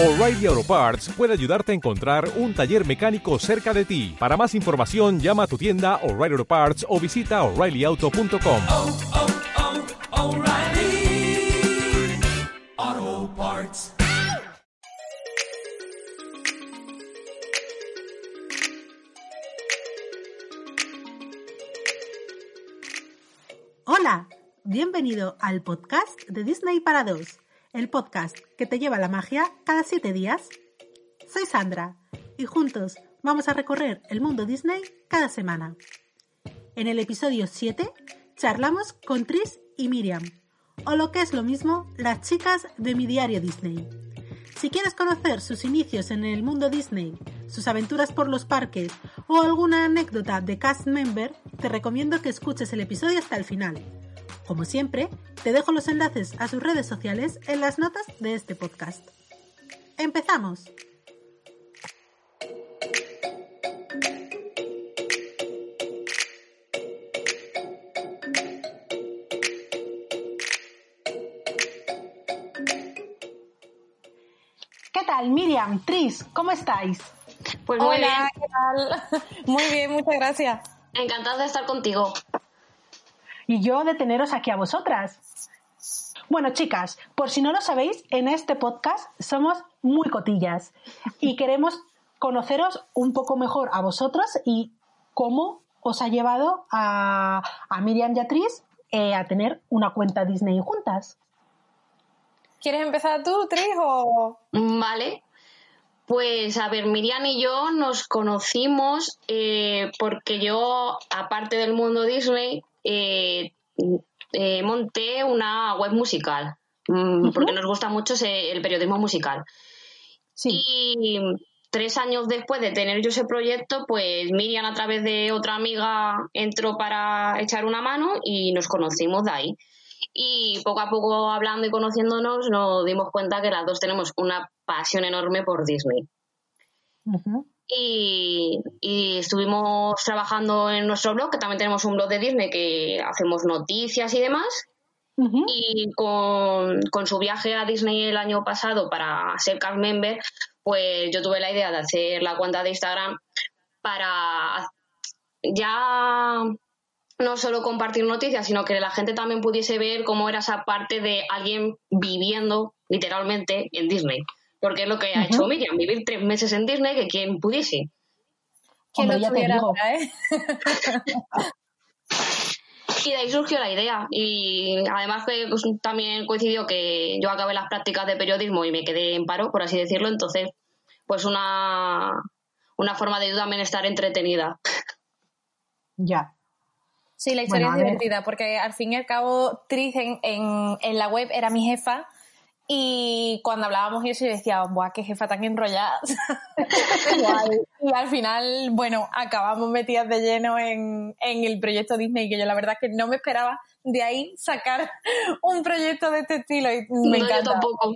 O'Reilly Auto Parts puede ayudarte a encontrar un taller mecánico cerca de ti. Para más información, llama a tu tienda O'Reilly Auto Parts o visita oreillyauto.com. oh, oh, O'Reilly Auto Parts. Hola, bienvenido al podcast de Disney para dos, el podcast que te lleva la magia cada siete días. Soy Sandra y juntos vamos a recorrer el mundo Disney cada semana. En el episodio 7 charlamos con Tris y Miriam, o lo que es lo mismo, las chicas de mi diario Disney. Si quieres conocer sus inicios en el mundo Disney, sus aventuras por los parques o alguna anécdota de cast member, te recomiendo que escuches el episodio hasta el final. Como siempre, te dejo los enlaces a sus redes sociales en las notas de este podcast. ¡Empezamos! ¿Qué tal, Miriam, Tris? ¿Cómo estáis? Pues muy Hola, bien, ¿qué tal? Muy bien, muchas gracias. encantada de estar contigo. Y yo de teneros aquí a vosotras. Bueno, chicas, por si no lo sabéis, en este podcast somos muy cotillas y queremos conoceros un poco mejor a vosotras y cómo os ha llevado a, a Miriam y a Tris eh, a tener una cuenta Disney juntas. ¿Quieres empezar tú, Tris, o...? Vale. Pues a ver, Miriam y yo nos conocimos eh, porque yo, aparte del mundo Disney, eh, eh, monté una web musical, mm, porque nos gusta mucho ese- el periodismo musical. Sí, Y tres años después de tener yo ese proyecto, pues Miriam a través de otra amiga entró para echar una mano y nos conocimos de ahí. Y poco a poco hablando y conociéndonos nos dimos cuenta que las dos tenemos una pasión enorme por Disney. Y, y estuvimos trabajando en nuestro blog, que también tenemos un blog de Disney que hacemos noticias y demás. Y con, con su viaje a Disney el año pasado para ser cast member, pues yo tuve la idea de hacer la cuenta de Instagram para ya no solo compartir noticias, sino que la gente también pudiese ver cómo era esa parte de alguien viviendo literalmente en Disney. Porque es lo que ha hecho Miriam, vivir tres meses en Disney, que quien pudiese. Que Hombre, lo tuviera ahora, ¿eh? Y de ahí surgió la idea. Y además que pues, también coincidió que yo acabé las prácticas de periodismo y me quedé en paro, por así decirlo. Entonces, pues una, una forma de yo también estar entretenida. Ya. Sí, la historia Bueno, es ver. divertida porque al fin y al cabo Tris en, en, en la web era mi jefa y cuando hablábamos y eso yo decía, ¡buah, qué jefa tan enrollada! Y al final, bueno, acabamos metidas de lleno en, en el proyecto Disney que yo la verdad es que no me esperaba de ahí sacar un proyecto de este estilo y me no, yo encanta. tampoco.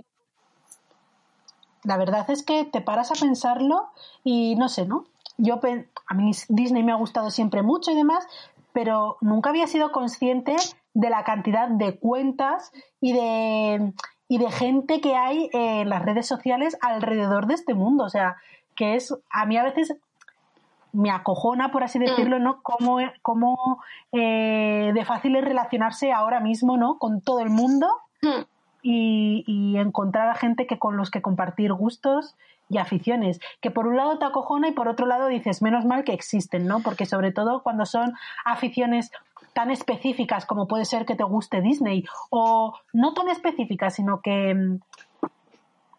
La verdad es que te paras a pensarlo y no sé, ¿no? Yo a mí Disney me ha gustado siempre mucho y demás, pero nunca había sido consciente de la cantidad de cuentas y de y de gente que hay en las redes sociales alrededor de este mundo, o sea, que es a mí a veces me acojona, por así decirlo, ¿no? Cómo, cómo eh, de fácil es relacionarse ahora mismo, ¿no? Con todo el mundo Hmm. y, y encontrar a gente que con los que compartir gustos y aficiones, que por un lado te acojona y por otro lado dices, menos mal que existen, ¿no? Porque sobre todo cuando son aficiones tan específicas como puede ser que te guste Disney, o no tan específicas, sino que, mm,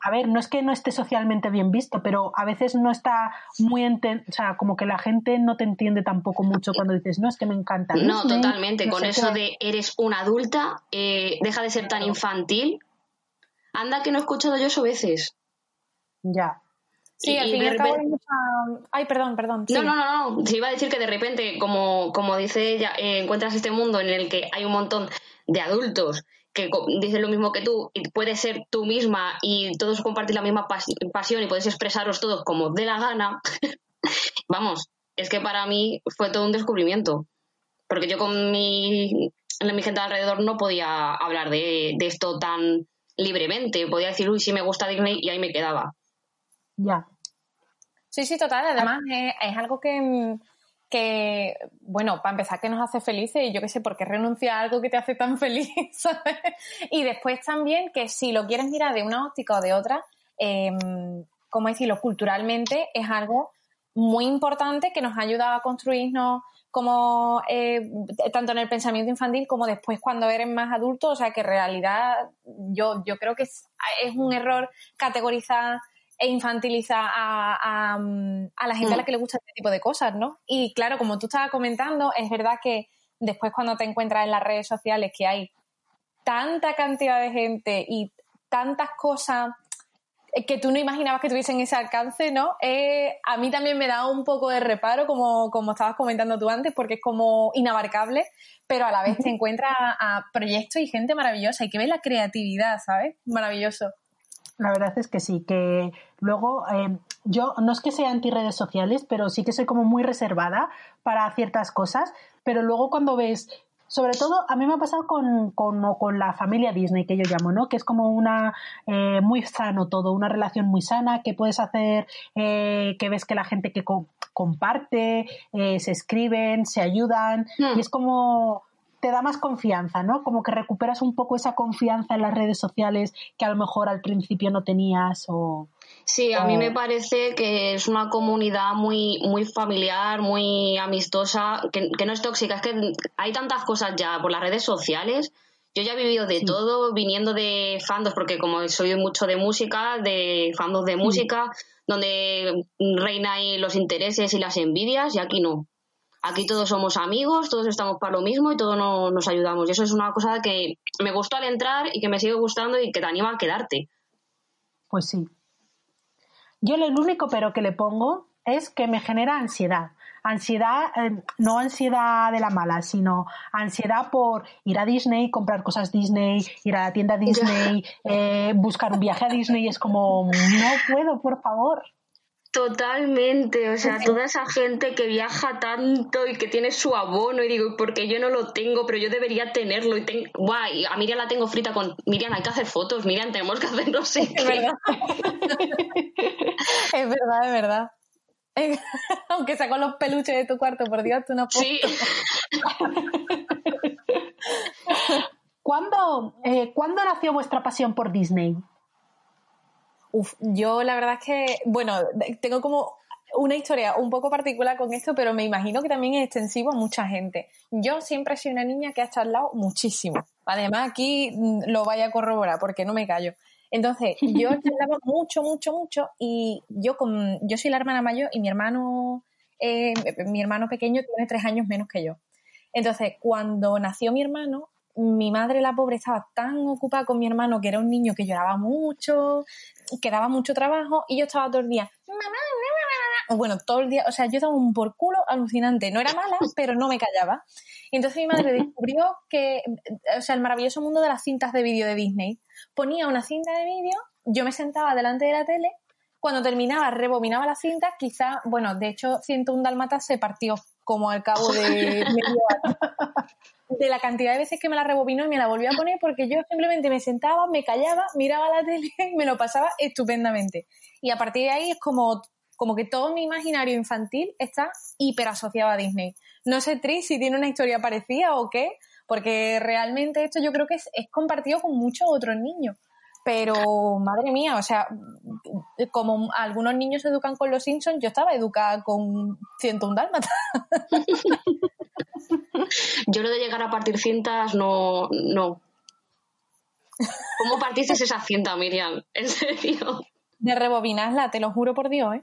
a ver, no es que no esté socialmente bien visto, pero a veces no está muy, enten- o sea, como que la gente no te entiende tampoco mucho cuando dices, no, es que me encanta. No, Disney, totalmente. no Con sé eso qué". de eres una adulta, eh, deja de ser tan infantil. Anda que no he escuchado yo eso veces. Ya. Sí, al fin y de al cabo repente- hay mucha... Ay, perdón, perdón. No, sí. no, no, no. Se iba a decir que de repente, como, como dice ella, eh, encuentras este mundo en el que hay un montón de adultos que dicen lo mismo que tú y puedes ser tú misma y todos compartir la misma pas- pasión y puedes expresaros todos como de la gana. Vamos, es que para mí fue todo un descubrimiento. Porque yo con mi, mi gente alrededor no podía hablar de, de esto tan libremente. Podía decir, uy, sí me gusta Disney y ahí me quedaba. Ya. Sí, sí, total. Además, es, es algo que, que, bueno, para empezar, que nos hace felices y yo qué sé, ¿por qué renuncia a algo que te hace tan feliz? ¿sabes? Y después también que si lo quieres mirar de una óptica o de otra, eh, ¿cómo decirlo? Culturalmente es algo muy importante que nos ayuda a construirnos como eh, tanto en el pensamiento infantil como después cuando eres más adulto, o sea que en realidad yo, yo creo que es, es un error categorizar e infantiliza a, a, a la gente a la que le gusta este tipo de cosas, ¿no? Y claro, como tú estabas comentando, es verdad que después cuando te encuentras en las redes sociales que hay tanta cantidad de gente y tantas cosas que tú no imaginabas que tuviesen ese alcance, ¿no? Eh, a mí también me da un poco de reparo, como, como estabas comentando tú antes, porque es como inabarcable, pero a la vez te encuentras a, a proyectos y gente maravillosa y que ves la creatividad, ¿sabes? Maravilloso. La verdad es que sí, que luego eh, yo no es que sea anti redes sociales, pero sí que soy como muy reservada para ciertas cosas, pero luego cuando ves, sobre todo a mí me ha pasado con, con, con la familia Disney que yo llamo, ¿no? Que es como una eh, muy sano todo, una relación muy sana que puedes hacer, eh, que ves que la gente que co comparte, eh, se escriben, se ayudan Hmm. y es como te da más confianza, ¿no? Como que recuperas un poco esa confianza en las redes sociales que a lo mejor al principio no tenías o... Sí, a mí me parece que es una comunidad muy, muy familiar, muy amistosa, que, que no es tóxica. Es que hay tantas cosas ya por las redes sociales. Yo ya he vivido de Sí. todo, viniendo de fandos, porque como soy mucho de música, de fandos de música, donde reina ahí los intereses y las envidias, y aquí no. Aquí todos somos amigos, todos estamos para lo mismo y todos no- nos ayudamos. Y eso es una cosa que me gustó al entrar y que me sigue gustando y que te anima a quedarte. Pues sí. Yo lo único pero que le pongo es que me genera ansiedad. Ansiedad, eh, no ansiedad de la mala, sino ansiedad por ir a Disney, comprar cosas Disney, ir a la tienda Disney, eh, buscar un viaje a Disney. Es como, no puedo, por favor. Totalmente, o sea, toda esa gente que viaja tanto y que tiene su abono y digo, porque yo no lo tengo, pero yo debería tenerlo y tengo, guay, a Miriam la tengo frita con, Miriam hay que hacer fotos, Miriam tenemos que hacer no sé Es qué. verdad. es verdad, es verdad. Aunque sea con los peluches de tu cuarto, por Dios, tú no puedes. Sí, ¿Cuándo, eh, ¿Cuándo nació vuestra pasión por Disney? Uf, yo la verdad es que, bueno, tengo como una historia un poco particular con esto, pero me imagino que también es extensivo a mucha gente. Yo siempre he sido una niña que ha charlado muchísimo. Además, aquí mm, lo vaya a corroborar porque no me callo. Entonces, yo charlaba mucho, mucho, mucho y yo con, yo soy la hermana mayor y mi hermano, eh, mi hermano pequeño tiene tres años menos que yo. Entonces, cuando nació mi hermano, mi madre, la pobre, estaba tan ocupada con mi hermano que era un niño que lloraba mucho, que daba mucho trabajo y yo estaba todo el día, mamá, mamá, mamá". bueno, todo el día, o sea, yo estaba un por culo alucinante, no era mala, pero no me callaba. Y entonces mi madre descubrió que, o sea, el maravilloso mundo de las cintas de vídeo de Disney. Ponía una cinta de vídeo, yo me sentaba delante de la tele, cuando terminaba, rebobinaba la cinta, quizá, bueno, de hecho, 101 Dálmatas se partió como al cabo de medio año de la cantidad de veces que me la rebobinó y me la volvió a poner porque yo simplemente me sentaba, me callaba, miraba la tele y me lo pasaba estupendamente. Y a partir de ahí es como, como que todo mi imaginario infantil está hiper asociado a Disney. No sé, Tris, si tiene una historia parecida o qué, porque realmente esto yo creo que es, es compartido con muchos otros niños. Pero, madre mía, o sea, como algunos niños se educan con los Simpsons, yo estaba educada con 101 Dálmatas. yo lo de llegar a partir cintas, no, no. ¿Cómo partiste esa cinta, Miriam? En serio. De rebobinarla, te lo juro por Dios, ¿eh?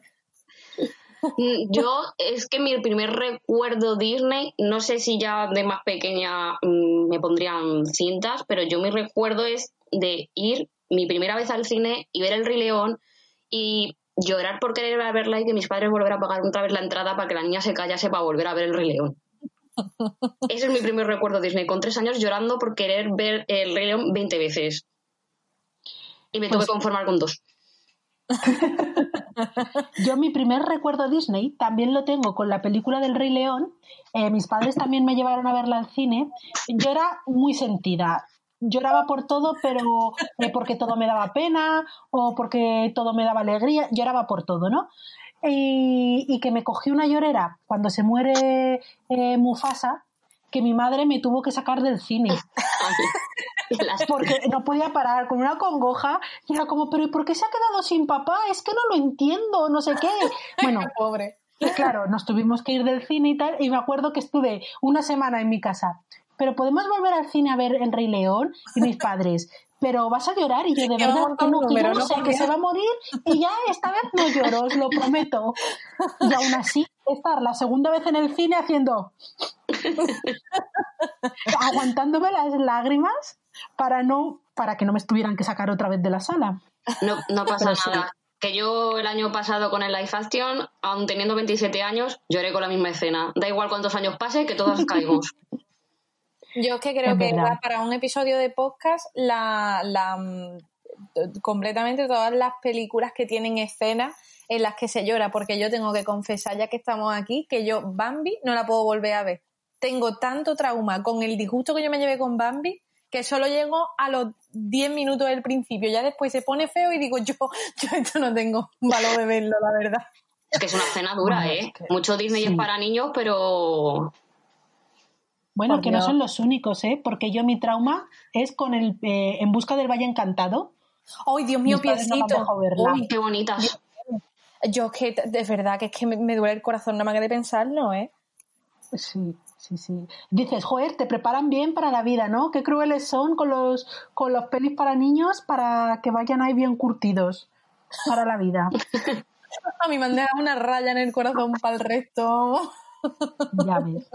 Mm, Yo, es que mi primer recuerdo Disney, no sé si ya de más pequeña mm, me pondrían cintas, pero yo mi recuerdo es de ir mi primera vez al cine y ver el Rey León y llorar por querer verla y que mis padres volver a pagar otra vez la entrada para que la niña se callase para volver a ver el Rey León. Ese es mi primer recuerdo Disney, con tres años llorando por querer ver el Rey León 20 veces. Y me tuve Pues- que conformar con dos. Yo mi primer recuerdo Disney también lo tengo con la película del Rey León. Eh, mis padres también me llevaron a verla al cine. Yo era muy sentida. lloraba por todo, pero eh, porque todo me daba pena o porque todo me daba alegría, lloraba por todo, ¿no? Y, y que me cogí una llorera cuando se muere eh, Mufasa, que mi madre me tuvo que sacar del cine porque no podía parar con una congoja y era como, pero ¿y por qué se ha quedado sin papá? Es que no lo entiendo, no sé qué. Bueno, Pobre. y claro, nos tuvimos que ir del cine y tal, y me acuerdo que estuve una semana en mi casa. Pero podemos volver al cine a ver El Rey León y mis padres. Pero vas a llorar y yo de verdad que no, que yo no sé, que se va a morir y ya esta vez no lloro, os lo prometo. Y aún así, estar la segunda vez en el cine haciendo aguantándome las lágrimas para no para que no me tuvieran que sacar otra vez de la sala. No, no pasa Pero sí. nada. Que yo el año pasado con el Live Action, aun teniendo 27 años, lloré con la misma escena. Da igual cuántos años pase, que todas caímos. Yo es que creo Es que verdad. para un episodio de podcast la, la mm, completamente todas las películas que tienen escenas en las que se llora, porque yo tengo que confesar, ya que estamos aquí, que yo Bambi no la puedo volver a ver. Tengo tanto trauma con el disgusto que yo me llevé con Bambi que solo llego a los 10 minutos del principio. Ya después se pone feo y digo, yo, yo esto no tengo valor de verlo, la verdad. Es que es una escena dura, ¿eh? Mucho Disney sí. es para niños, pero Bueno, Por que no son los únicos, ¿eh? Porque yo mi trauma es con el eh, En busca del Valle Encantado. ¡Ay, Dios mío, no piecito! Uy, qué bonitas. yo es que, de verdad, que es que me, me duele el corazón nada más que de pensarlo, ¿eh? Sí, sí, sí. Dices, joder, te preparan bien para la vida, ¿no? Qué crueles son con los, con los pelis para niños para que vayan ahí bien curtidos para la vida. A mí me han dejado una raya en el corazón para el resto. Ya ves.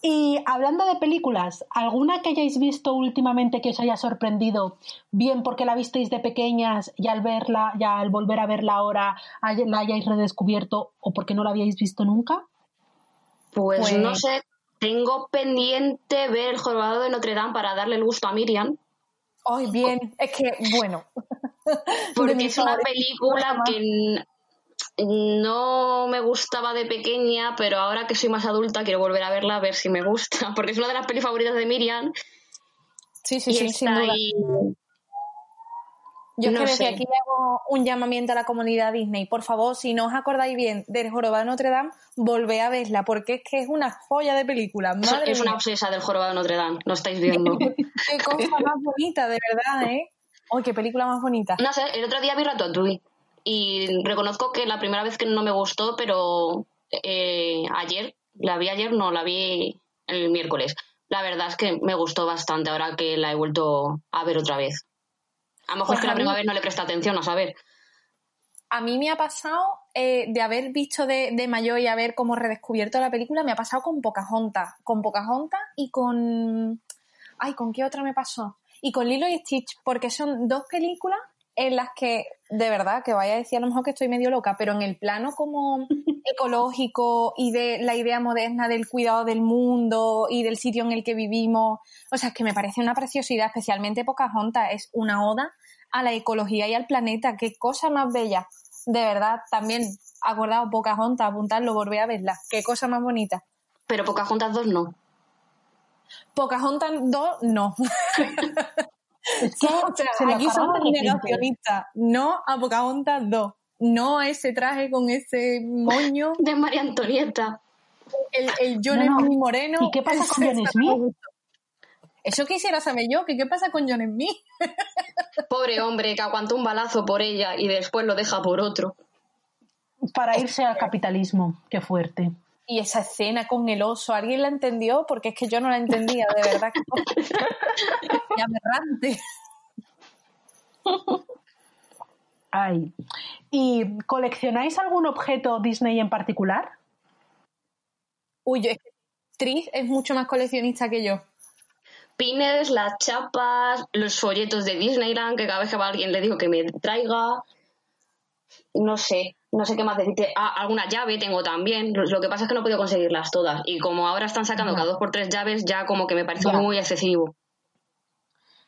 Y hablando de películas, ¿alguna que hayáis visto últimamente que os haya sorprendido? Bien porque la visteis de pequeñas y al verla, ya al volver a verla ahora la hayáis redescubierto o porque no la habíais visto nunca. Pues, Pues- no sé, tengo pendiente ver el jorobado de Notre Dame para darle el gusto a Miriam, Ay, bien, es que, bueno. porque es una película que no me gustaba de pequeña, pero ahora que soy más adulta quiero volver a verla a ver si me gusta, porque es una de las pelis favoritas de Miriam Sí, sí, y sí, está sin duda. ahí. Yo no que desde sé. aquí hago un llamamiento a la comunidad Disney. Por favor, si no os acordáis bien del Jorobado de Notre Dame, volvé a verla, porque es que es una joya de película. Madre es una obsesa del jorobado de Notre Dame, lo estáis viendo. qué cosa más bonita, de verdad, ¿eh? Ay, qué película más bonita. No sé, el otro día vi Ratatouille y reconozco que la primera vez que no me gustó, pero eh, ayer, la vi ayer, no, la vi el miércoles. La verdad es que me gustó bastante ahora que la he vuelto a ver otra vez. A lo mejor Pues es que la mí- primera vez no le presta atención, a saber. A mí me ha pasado, eh, de haber visto de, de mayor y haber como redescubierto la película, me ha pasado con Pocahontas. Con Pocahontas y con... Ay, ¿con qué otra me pasó? Y con Lilo y Stitch, porque son dos películas en las que, de verdad, que vaya a decir a lo mejor que estoy medio loca, pero en el plano como ecológico y de la idea moderna del cuidado del mundo y del sitio en el que vivimos, o sea, es que me parece una preciosidad, especialmente Pocahontas, es una oda a la ecología y al planeta, qué cosa más bella, de verdad, también, acordado Pocahontas, apuntarlo, volver a verla, qué cosa más bonita. Pero Pocahontas 2 no. Pocahontas 2, no. Es que O sea, se aquí somos negacionistas. No a Pocahontas 2. No a ese traje con ese moño, De María Antonieta. el, el John No, no. Smith moreno. ¿Y qué pasa con John Smith? Eso quisiera saber yo, que qué pasa con John Smith. Pobre hombre que aguantó un balazo por ella y después lo deja por otro. Para irse al capitalismo. Qué fuerte. Y esa escena con el oso, ¿alguien la entendió? Porque es que yo no la entendía, de verdad. Qué aberrante. Ay. ¿Y coleccionáis algún objeto Disney en particular? Uy, es que Tris es mucho más coleccionista que yo. Pines, las chapas, los folletos de Disneyland, que cada vez que va alguien le digo que me traiga. No sé, no sé qué más decirte. Ah, alguna llave tengo también. Lo que pasa es que no he podido conseguirlas todas. Y como ahora están sacando Ya. cada dos por tres llaves, ya como que me parece Ya. muy excesivo.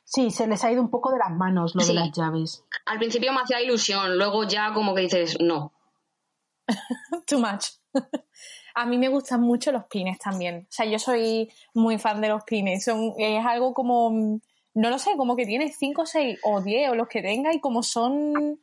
Sí, se les ha ido un poco de las manos lo Sí. de las llaves. Al principio me hacía ilusión, luego ya como que dices, no. Too much. A mí me gustan mucho los pines también. O sea, yo soy muy fan de los pines. Son, es algo como, no lo sé, como que tienes 5, 6 o 10 o los que tenga y como son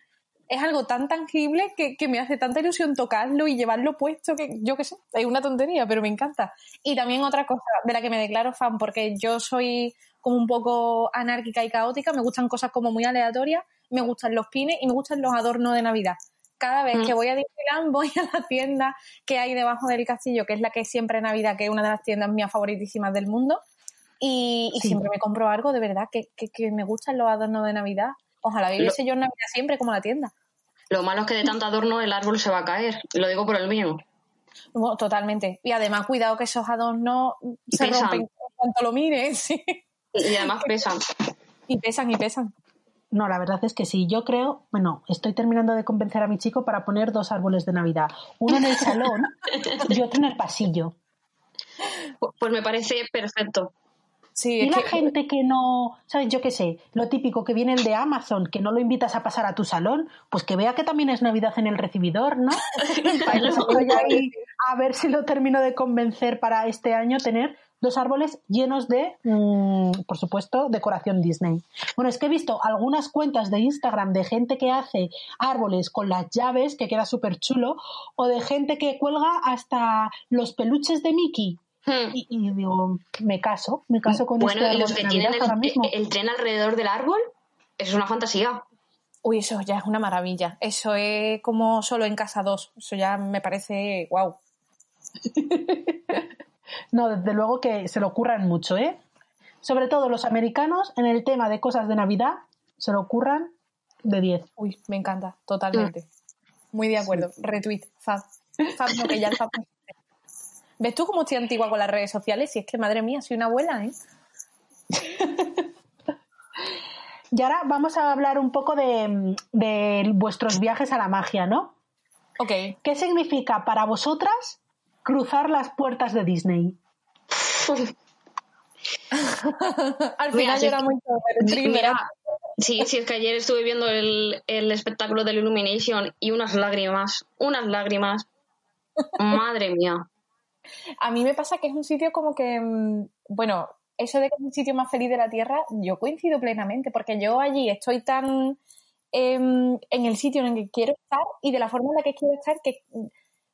es algo tan tangible que, que, me hace tanta ilusión tocarlo y llevarlo puesto que yo qué sé, es una tontería, pero me encanta. Y también otra cosa de la que me declaro fan, porque yo soy como un poco anárquica y caótica, me gustan cosas como muy aleatorias, me gustan los pines y me gustan los adornos de Navidad. Cada vez que mm. voy a Disneyland voy a la tienda que hay debajo del castillo, que es la que es siempre Navidad, que es una de las tiendas mías favoritísimas del mundo. Y, y siempre me compro algo de verdad que, que, que me gustan los adornos de Navidad Ojalá viviese yo en Navidad siempre como la tienda. Lo malo es que de tanto adorno el árbol se va a caer. Lo digo por el mío. totalmente. Y además, cuidado que esos adornos se rompen cuanto lo mires. Y además pesan. Y pesan y pesan. No, la verdad es que sí. Yo creo, bueno, estoy terminando de convencer a mi chico para poner dos árboles de Navidad. Uno en el salón y otro en el pasillo. Pues me parece perfecto y la gente que no, ¿sabes? Yo qué sé, lo típico que viene el de Amazon, que no lo invitas a pasar a tu salón, pues que vea que también es Navidad en el recibidor, ¿no? a ver si lo termino de convencer para este año tener dos árboles llenos de, mm, por supuesto, decoración Disney. Bueno, es que he visto algunas cuentas de Instagram de gente que hace árboles con las llaves, que queda súper chulo, o de gente que cuelga hasta los peluches de Mickey Hmm. Y, digo, me caso, me caso con bueno, este y los que tienen el, tren alrededor del árbol, eso es una fantasía. Uy, eso ya es una maravilla. Eso es como solo en casa 2. Eso ya me parece guau. no, desde luego que se lo ocurran mucho, ¿eh? Sobre todo los americanos en el tema de cosas de Navidad se lo ocurran de 10. Uy, me encanta, totalmente. Muy de acuerdo. Retweet, fab. Fab, no, que ya el fab ¿Ves tú cómo estoy antigua con las redes sociales? Y es que, madre mía, soy una abuela, ¿eh? y ahora vamos a hablar un poco de, vuestros viajes a la magia, ¿no? Ok. ¿Qué significa para vosotras cruzar las puertas de Disney? Al final era muy Mira, sí, sí, es que ayer estuve viendo el, el espectáculo del Illumination y unas lágrimas, unas lágrimas. Madre mía. A mí me pasa que es un sitio como que, mm, bueno, eso de que es un sitio más feliz de la Tierra, yo coincido plenamente, porque yo allí estoy tan em, en el sitio en el que quiero estar y de la forma en la que quiero estar que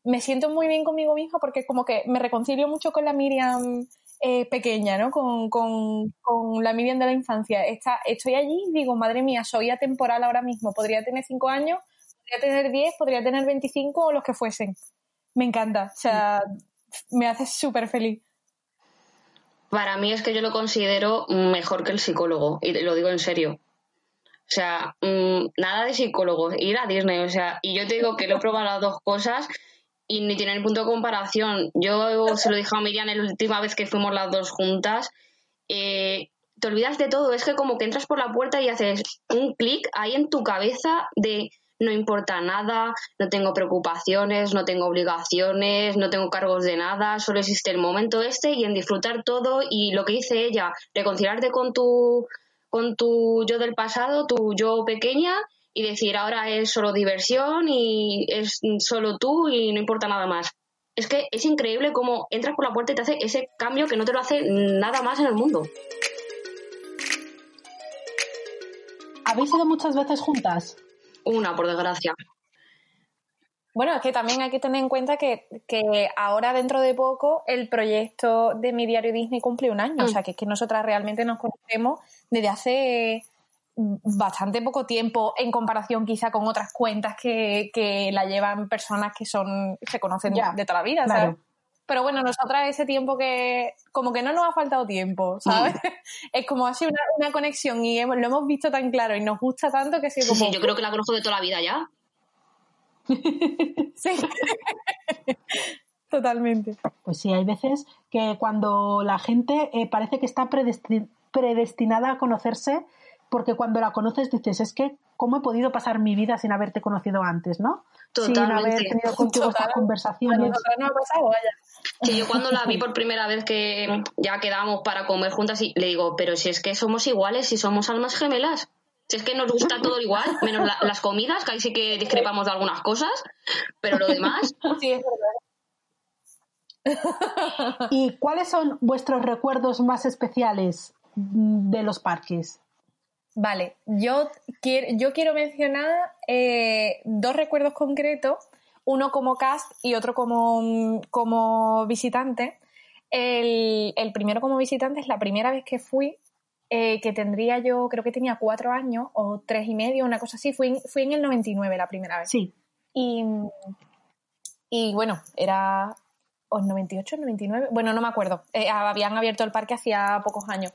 me siento muy bien conmigo misma porque como que me reconcilio mucho con la Miriam eh, pequeña, ¿no? Con, con, la Miriam de la infancia. Está, estoy allí y digo, madre mía, soy atemporal ahora mismo. Podría tener cinco años, podría tener diez, podría tener veinticinco o los que fuesen. Me encanta. O sea, me hace súper feliz. Para mí es que yo lo considero mejor que el psicólogo, y lo digo en serio. O sea, mm, nada de psicólogo, ir a Disney, o sea, y yo te digo que lo he probado las dos cosas y ni tiene el punto de comparación. Yo se lo dije a Miriam la última vez que fuimos las dos juntas. Eh, te olvidas de todo, es que como que entras por la puerta y haces un clic ahí en tu cabeza de no importa nada, no tengo preocupaciones, no tengo obligaciones, no tengo cargos de nada, solo existe el momento este y en disfrutar todo y lo que dice ella, reconciliarte con tu, con tu yo del pasado, tu yo pequeña y decir ahora es solo diversión y es solo tú y no importa nada más. Es que es increíble cómo entras por la puerta y te hace ese cambio que no te lo hace nada más en el mundo. ¿Habéis ido muchas veces juntas? Una, por desgracia. Bueno, es que también hay que tener en cuenta que, ahora dentro de poco el proyecto de mi diario Disney cumple un año, o sea que es que nosotras realmente nos conocemos desde hace bastante poco tiempo en comparación quizá con otras cuentas que, la llevan personas que son se conocen de toda la vida, ¿sabes? Pero bueno, nosotras ese tiempo que como que no nos ha faltado tiempo, ¿sabes? Mm. es como así una, una conexión y lo hemos visto tan claro y nos gusta tanto que sí, como... yo creo que la conozco de toda la vida ya. sí. Totalmente. Pues sí, hay veces que cuando la gente eh, parece que está predestinada a conocerse, porque cuando la conoces dices, es que, ¿cómo he podido pasar mi vida sin haberte conocido antes, no? Sin haber tenido contigo estas conversaciones. No ha pasado, vaya. Que yo cuando la vi por primera vez que ya quedamos para comer juntas y le digo, pero si es que somos iguales, si somos almas gemelas. Si es que nos gusta todo igual, menos las comidas, que ahí sí que discrepamos de algunas cosas, pero lo demás. Sí, es verdad. ¿Y cuáles son vuestros recuerdos más especiales de los parques? Vale, yo quiero, yo quiero mencionar eh, dos recuerdos concretos, uno como cast y otro como, como visitante. El, el primero como visitante es la primera vez que fui, eh, que tendría yo, creo que tenía cuatro años o tres y medio, una cosa así. Fui, fui en el 99 la primera vez. Sí. Y, y bueno, era o 98, 99, bueno, no me acuerdo. Eh, habían abierto el parque hacía pocos años.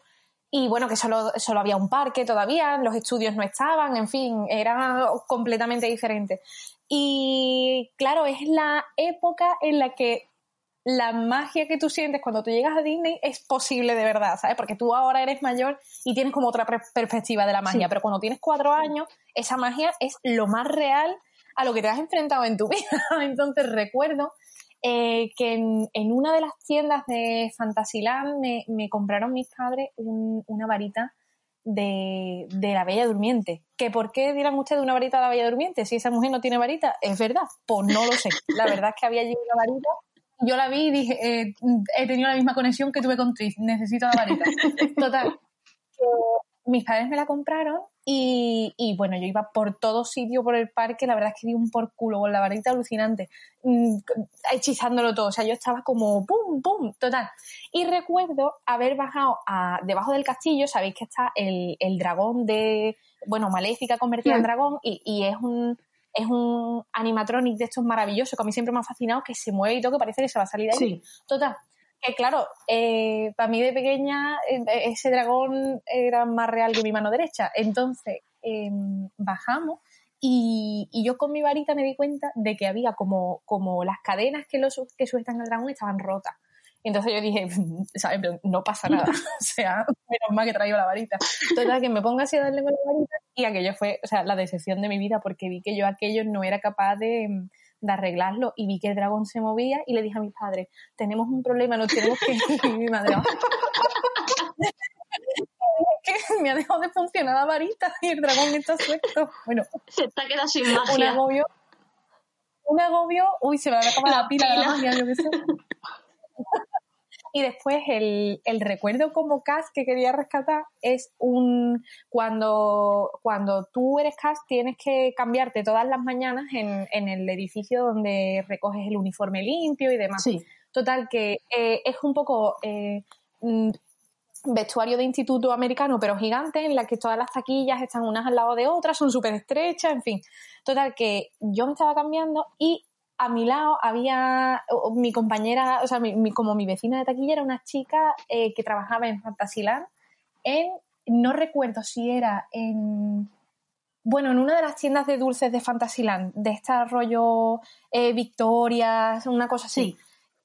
Y bueno, que solo, solo había un parque todavía, los estudios no estaban, en fin, era completamente diferente. Y claro, es la época en la que la magia que tú sientes cuando tú llegas a Disney es posible de verdad, ¿sabes? Porque tú ahora eres mayor y tienes como otra perspectiva de la magia, pero cuando tienes cuatro años, esa magia es lo más real a lo que te has enfrentado en tu vida. Entonces recuerdo eh, que en, una de las tiendas de Fantasyland me, me compraron mis padres una varita de, de, la Bella Durmiente. ¿Que ¿Por qué dirán ustedes una varita de la Bella Durmiente? Si esa mujer no tiene varita, ¿es verdad? Pues no lo sé. La verdad es que había allí una varita yo la vi y dije, eh, he tenido la misma conexión que tuve con Tris, necesito la varita. Total, mis padres me la compraron y, y, bueno, yo iba por todo sitio por el parque, la verdad es que di un por culo con la varita alucinante, mm, hechizándolo todo, o sea, yo estaba como pum, pum, total. Y recuerdo haber bajado a, debajo del castillo, sabéis que está el, el dragón de, bueno, Maléfica convertida en dragón y, y es un es un animatronic de estos maravillosos que a mí siempre me ha fascinado, que se mueve y todo, que parece que se va a salir de ahí. Total, que claro, eh, para mí de pequeña eh, ese dragón era más real que mi mano derecha. Entonces em, bajamos y, yo con mi varita me di cuenta de que había como, como las cadenas que, los, que sujetan al dragón estaban rotas. Entonces yo dije, ¿sabes? No pasa nada. o sea, menos mal que traigo la varita. Total, que me ponga así a darle con la varita y aquello fue, o sea, la decepción de mi vida porque vi que yo aquello no era capaz de, de arreglarlo y vi que el dragón se movía y le dije a mis padres, tenemos un problema, no tenemos que ir. Mi madre, que me ha dejado de funcionar la varita y el dragón está suelto. Bueno, se está quedando sin magia. Un agobio. Un agobio. Uy, se me va a acabar la, pila, de la magia, yo qué sé. Y después el, el, recuerdo como cast que quería rescatar es un cuando, cuando tú eres cast tienes que cambiarte todas las mañanas en, en el edificio donde recoges el uniforme limpio y demás. Total, que eh, es un poco eh, mm, vestuario de instituto americano, pero gigante, en la que todas las taquillas están unas al lado de otras, son súper estrechas, en fin. Total, que yo me estaba cambiando y a mi lado había mi compañera, o sea, mi, como mi vecina de taquilla era una chica eh, que trabajaba en Fantasyland en, no recuerdo si era en, bueno, en una de las tiendas de dulces de Fantasyland, de este rollo eh, una cosa así.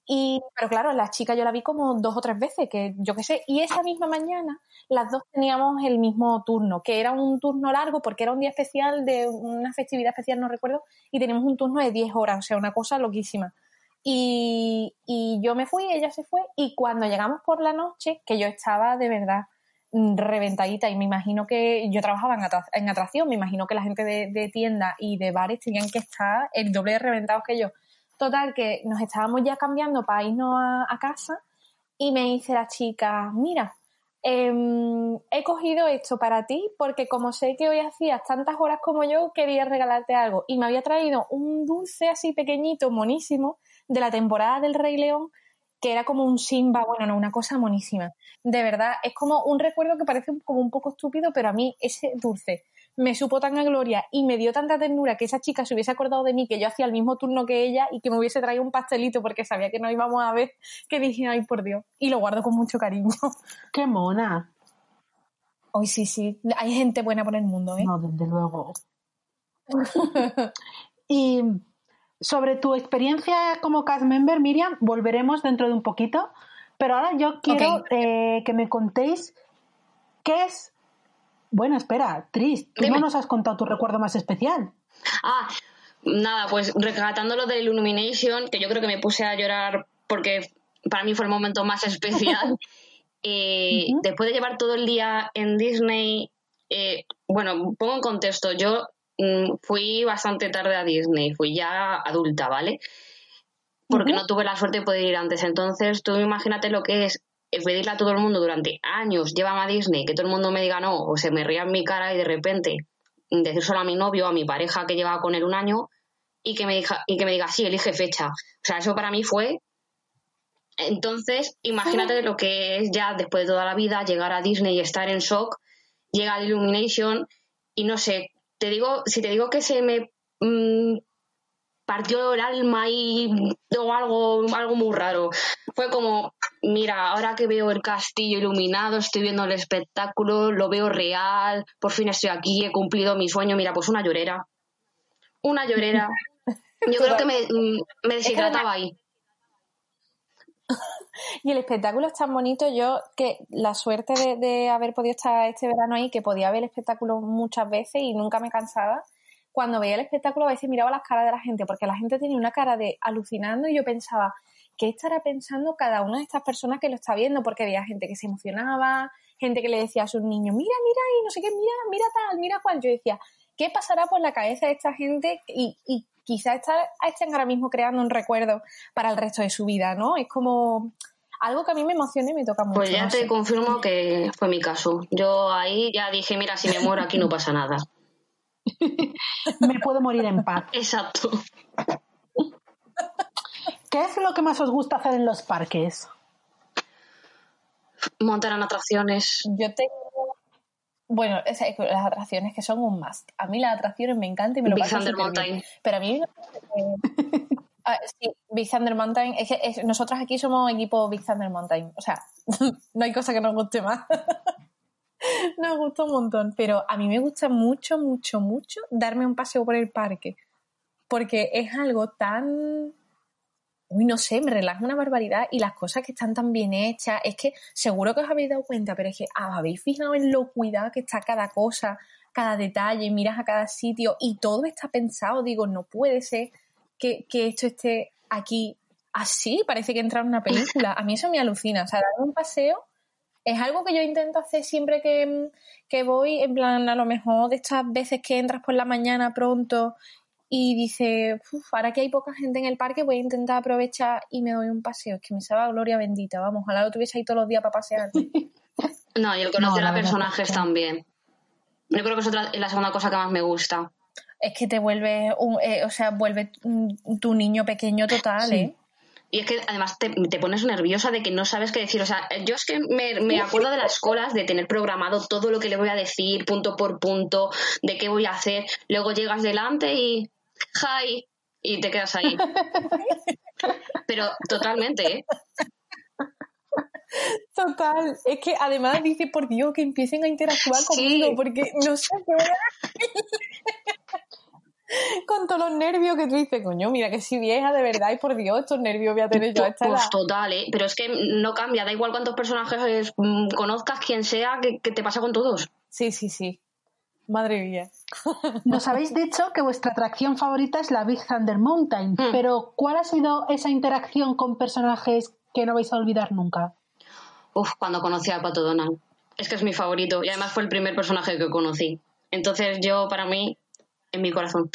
Y, pero claro, la chica yo la vi como dos o tres veces, que yo qué sé, y esa misma mañana las dos teníamos el mismo turno, que era un turno largo porque era un día especial de una festividad especial, no recuerdo, y teníamos un turno de 10 horas, o sea, una cosa loquísima. Y, y yo me fui, ella se fue, y cuando llegamos por la noche, que yo estaba de verdad mm, reventadita y me imagino que yo trabajaba en, atracción, me imagino que la gente de, de tienda y de bares tenían que estar el doble de reventados que yo Total, que nos estábamos ya cambiando para irnos a, casa y me dice la chica, mira, em, he cogido esto para ti porque como sé que hoy hacías tantas horas como yo, quería regalarte algo. Y me había traído un dulce así pequeñito, monísimo, de la temporada del Rey León, que era como un Simba, bueno, no, una cosa monísima. De verdad, es como un recuerdo que parece como un poco estúpido, pero a mí ese dulce me supo tan a gloria y me dio tanta ternura que esa chica se hubiese acordado de mí, que yo hacía el mismo turno que ella y que me hubiese traído un pastelito porque sabía que no íbamos a ver, que dije, ay, por Dios. Y lo guardo con mucho cariño. ¡Qué mona! Hoy sí, sí. Hay gente buena por el mundo, ¿eh? No, desde luego. y sobre tu experiencia como cast member, Miriam, volveremos dentro de un poquito. Pero ahora yo quiero eh, que me contéis qué es bueno, espera, Tris, tú no nos has contado tu recuerdo más especial. Ah, nada, pues rescatando lo del Illumination, que yo creo que me puse a llorar porque para mí fue el momento más especial. Eh, después de llevar todo el día en Disney, eh, bueno, pongo en contexto, yo mm, fui bastante tarde a Disney, fui ya adulta, ¿vale? porque no tuve la suerte de poder ir antes. Entonces, tú imagínate lo que es pedirle a todo el mundo durante años, llévame a Disney, que todo el mundo me diga no, o se me ría en mi cara y de repente decir solo a mi novio, a mi pareja que llevaba con él un año, y que me diga, y que me diga sí, elige fecha. O sea, eso para mí fue. Entonces, imagínate lo que es ya después de toda la vida llegar a Disney y estar en shock, llega el Illumination y no sé, te digo, si te digo que se me mm, partió el alma y o algo, algo muy raro. Fue como, mira, ahora que veo el castillo iluminado, estoy viendo el espectáculo, lo veo real, por fin estoy aquí, he cumplido mi sueño, mira, pues una llorera. Una llorera. Yo creo que me, mm, me deshidrataba ahí. Y el espectáculo es tan bonito, yo que la suerte de, de haber podido estar este verano ahí, que podía ver el espectáculo muchas veces y nunca me cansaba, cuando veía el espectáculo a veces miraba las caras de la gente, porque la gente tenía una cara de alucinando y yo pensaba, ¿qué estará pensando cada una de estas personas que lo está viendo? Porque había gente que se emocionaba, gente que le decía a sus niños, mira, mira, y no sé qué, mira, mira tal, mira cual. Yo decía, ¿qué pasará por la cabeza de esta gente? Y, y quizás estén ahora mismo creando un recuerdo para el resto de su vida, ¿no? Es como algo que a mí me emociona y me toca mucho. Pues ya no te sé. confirmo que fue mi caso. Yo ahí ya dije, mira, si me muero aquí no pasa nada. Me puedo morir en paz. Exacto. ¿Qué es lo que más os gusta hacer en los parques? Montar en atracciones. Yo tengo. Bueno, es- las atracciones que son un must. A mí las atracciones me encantan y me lo paso bien. Mountain. Pero a mí. eh, ah, sí, Big Thunder Mountain. Es que es- nosotros aquí somos equipo Big Thunder Mountain. O sea, no hay cosa que nos guste más. nos gusta un montón. Pero a mí me gusta mucho, mucho, mucho darme un paseo por el parque. Porque es algo tan uy, no sé, me relaja una barbaridad y las cosas que están tan bien hechas, es que seguro que os habéis dado cuenta, pero es que habéis fijado en lo cuidado que está cada cosa, cada detalle, miras a cada sitio y todo está pensado, digo, no puede ser que, que esto esté aquí así, parece que entra en una película, a mí eso me alucina, o sea, darme un paseo es algo que yo intento hacer siempre que, que voy, en plan, a lo mejor de estas veces que entras por la mañana pronto y dice, "Uf, ahora que hay poca gente en el parque, voy a intentar aprovechar y me doy un paseo. Es que me sabe a gloria bendita, vamos, ojalá lo tuviese ahí todos los días para pasear. No, yo No, conocer a personajes también. Yo creo que es otra, es la segunda cosa que más me gusta. es que te vuelve, un, eh, o sea, vuelve tu niño pequeño total, Sí. ¿eh? Y es que además te, te pones nerviosa de que no sabes qué decir. O sea, yo es que me, me acuerdo de las colas, de tener programado todo lo que le voy a decir, punto por punto, de qué voy a hacer. Luego llegas delante y. ¡Hi! Y te quedas ahí. Pero totalmente, ¿eh? Total, es que además dice, por Dios, que empiecen a interactuar Sí. conmigo, porque no sé qué voy a Con todos los nervios que tú dices, coño, mira que si vieja de verdad, y por Dios, estos nervios voy a tener yo a esta edad. Pues total, ¿eh? Pero es que no cambia, da igual cuántos personajes mm, conozcas, quien sea, que, que te pasa con todos. Sí, sí, sí. Madre mía. Nos habéis dicho que vuestra atracción favorita es la Big Thunder Mountain, Mm. pero ¿cuál ha sido esa interacción con personajes que no vais a olvidar nunca? Uf, cuando conocí a Pato Donald. Es que es mi favorito y además fue el primer personaje que conocí. Entonces yo, para mí, en mi corazón.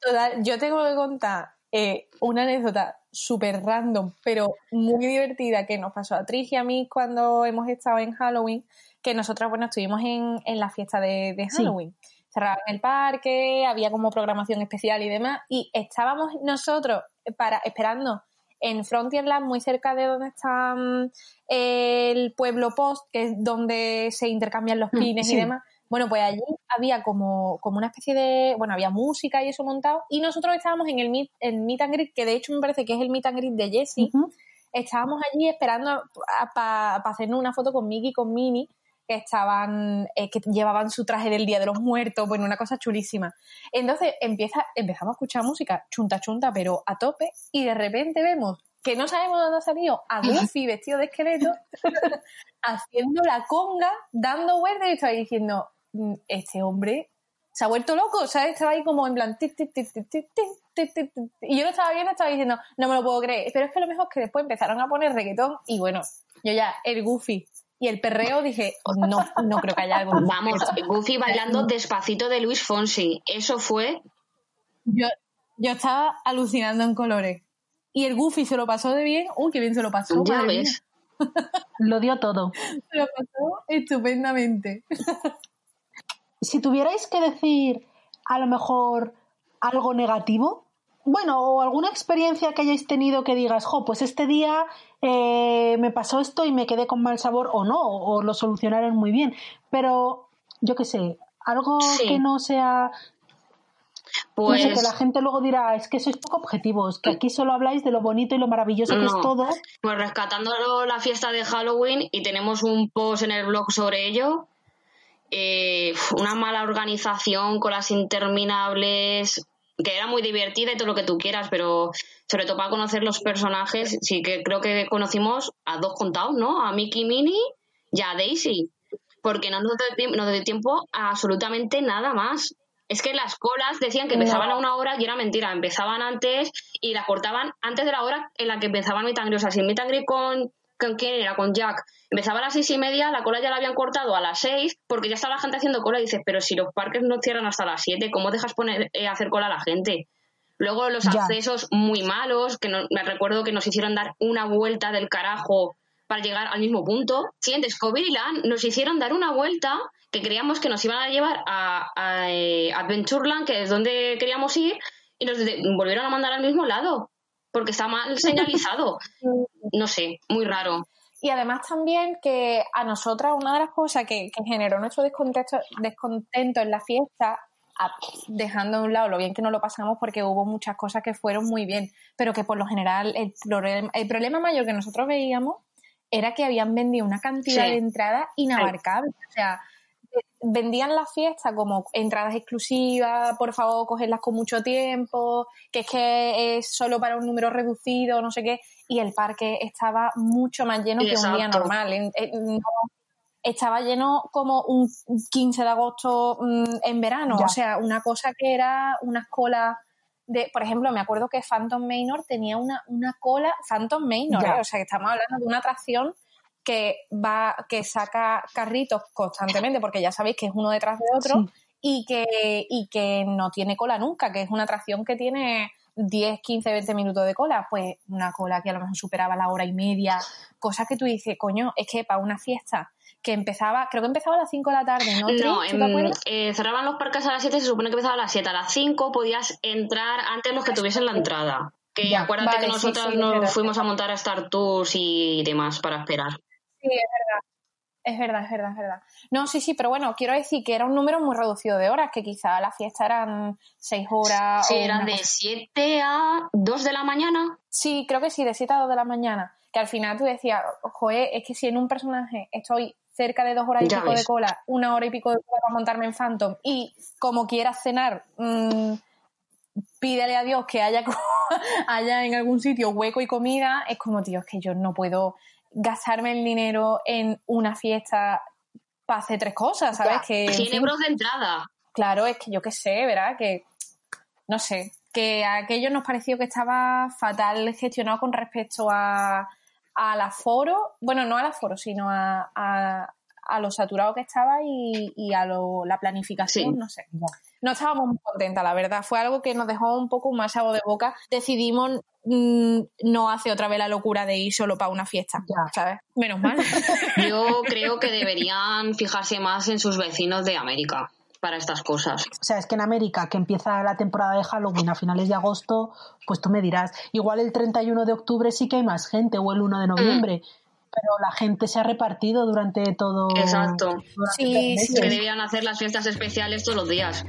Total, yo tengo que contar eh, una anécdota súper random, pero muy divertida que nos pasó a Tris y a mí cuando hemos estado en Halloween, que nosotras, bueno, estuvimos en, en la fiesta de, de Sí. Halloween. Cerraban el parque, había como programación especial y demás, y estábamos nosotros para esperando en Frontierland, muy cerca de donde está mm, el pueblo Post, que es donde se intercambian los Mm, pines sí. y demás. Bueno, pues allí había como, como una especie de, bueno, había música y eso montado, y nosotros estábamos en el meet, el meet and greet, que de hecho me parece que es el meet and greet de Jessie, estábamos allí esperando para hacernos una foto con Mickey y con Minnie, que estaban, eh, que llevaban su traje del Día de los Muertos, bueno, una cosa chulísima. Entonces empieza, empezamos a escuchar música chunta chunta, pero a tope, y de repente vemos que no sabemos dónde ha salido a Goofy vestido de esqueleto, haciendo la conga, dando vueltas y estaba diciendo, "Mm, Mm, este hombre se ha vuelto loco, ¿sabes? Estaba ahí como en plan... Y yo lo estaba viendo, estaba diciendo, no me lo puedo creer. Pero es que lo mejor es que después empezaron a poner reggaetón y bueno, yo ya, el goofy, y el perreo dije, oh, no, no creo que haya algo. Vamos, el Goofy bailando despacito de Luis Fonsi. Eso fue. Yo, yo estaba alucinando en colores. Y el Goofy se lo pasó de bien. Uy, qué bien se lo pasó. Ya ves. Lo dio todo. Se lo pasó estupendamente. Si tuvierais que decir a lo mejor algo negativo, bueno, o alguna experiencia que hayáis tenido que digas, jo, pues este día eh, me pasó esto y me quedé con mal sabor, o no, o lo solucionaron muy bien. Pero, yo qué sé, algo Sí. que no sea. Pues no sé, que la gente luego dirá, es que sois poco objetivos, que aquí solo habláis de lo bonito y lo maravilloso que es todo. Pues rescatando la fiesta de Halloween y tenemos un post en el blog sobre ello. Eh, una mala organización con las interminables, que era muy divertida y todo lo que tú quieras, pero sobre todo para conocer los personajes, sí que creo que conocimos a dos contados, ¿no? A Mickey Minnie y a Daisy, porque no nos dio, tiemp- nos dio tiempo a absolutamente nada más. Es que las colas decían que empezaban a una hora y era mentira, empezaban antes y las cortaban antes de la hora en la que empezaban Greet. O sea, si Greet con, con quién era, con Jack, empezaba a las seis y media, la cola ya la habían cortado a las seis porque ya estaba la gente haciendo cola y dices, pero si los parques no cierran hasta las siete, ¿cómo dejas poner eh, hacer cola a la gente? Luego los Ya. accesos muy malos, que no- me recuerdo que nos hicieron dar una vuelta del carajo para llegar al mismo punto. Sí, en Discoveryland nos hicieron dar una vuelta que creíamos que nos iban a llevar a, a, eh, Adventureland, que es donde queríamos ir, y nos volvieron a mandar al mismo lado, porque está mal señalizado. No sé, muy raro. Y además también que a nosotras una de las cosas que, que generó nuestro descontento, descontento en la fiesta, a- dejando a un lado lo bien que no lo pasamos porque hubo muchas cosas que fueron muy bien, pero que por lo general el, problema- el problema mayor que nosotros veíamos era que habían vendido una cantidad Sí. de entradas inabarcables. O sea, vendían la fiesta como entradas exclusivas, por favor, cogerlas con mucho tiempo, que es que es solo para un número reducido, no sé qué, y el parque estaba mucho más lleno que un día normal. Estaba lleno como un 15 de agosto mm, en verano, Ya. o sea, una cosa que era unas colas de, por ejemplo, me acuerdo que Phantom Manor tenía una, una cola, Phantom Manor. ¿eh? o sea, que estamos hablando de una atracción que va, que saca carritos constantemente, porque ya sabéis que es uno detrás de otro, Sí. y que, y que no tiene cola nunca, que es una atracción que tiene 10, 15, 20 minutos de cola, pues una cola que a lo mejor superaba la hora y media, cosas que tú dices, coño, es que para una fiesta que empezaba, creo que empezaba a las 5 de la tarde, ¿no? No, ¿Tú te em, eh, cerraban los parques a las 7, se supone que empezaba a las 7. A las 5 podías entrar antes los que tuviesen la entrada. Que Ya, acuérdate vale, que sí, nosotras sí, nos fuimos a montar a Star Tours y demás para esperar. Sí, es verdad. Es verdad, es verdad, es verdad. No, sí, sí, pero bueno, quiero decir que era un número muy reducido de horas, que quizá la fiesta eran 6 horas. Sí, o eran de cosa 7 a 2 de la mañana. Sí, creo que sí, de 7 a 2 de la mañana. Que al final tú decías, joder, es que si en un personaje estoy cerca de dos horas y Ya pico ves. de cola, una hora y pico de cola para montarme en Phantom y como quieras cenar, mm, pídele a Dios que haya, haya en algún sitio hueco y comida, es como, tío, es que yo no puedo gastarme el dinero en una fiesta para hacer tres cosas, ¿sabes? Ya. Que, en 100 fin, euros de entrada. Claro, es que yo qué sé, ¿verdad? Que, no sé, que aquello nos pareció que estaba fatal gestionado con respecto a, al aforo, bueno, no al aforo, sino a, a, a lo saturado que estaba y, y a lo, la planificación, Sí. no sé. No estábamos muy contentas, la verdad. Fue algo que nos dejó un poco mal sabor de boca. Decidimos mm, no hacer otra vez la locura de ir solo para una fiesta, Ya. ¿sabes? Menos mal. Yo creo que deberían fijarse más en sus vecinos de América para estas cosas. O sea, es que en América, que empieza la temporada de Halloween a finales de agosto, pues tú me dirás, igual el 31 de octubre sí que hay más gente o el 1 de noviembre, pero la gente se ha repartido durante todo. Exacto. durante Sí, sí. Que debían hacer las fiestas especiales todos los días.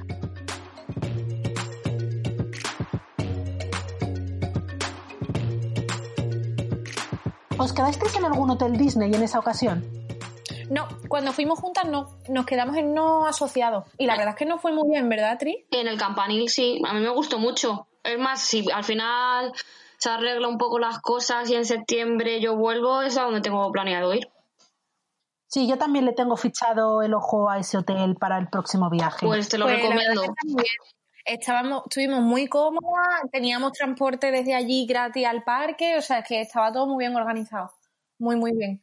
¿Os quedasteis en algún hotel Disney en esa ocasión? No, cuando fuimos juntas no, nos quedamos en no asociados. Y la verdad es que no fue muy bien, ¿verdad, Tri? En el campanil sí, a mí me gustó mucho. Es más, si al final se arregla un poco las cosas y en septiembre yo vuelvo, es a donde tengo planeado ir. Sí, yo también le tengo fichado el ojo a ese hotel para el próximo viaje. Pues te lo Pues recomiendo. Estábamos, estuvimos muy cómodas, teníamos transporte desde allí gratis al parque, o sea, es que estaba todo muy bien organizado. Muy, muy bien.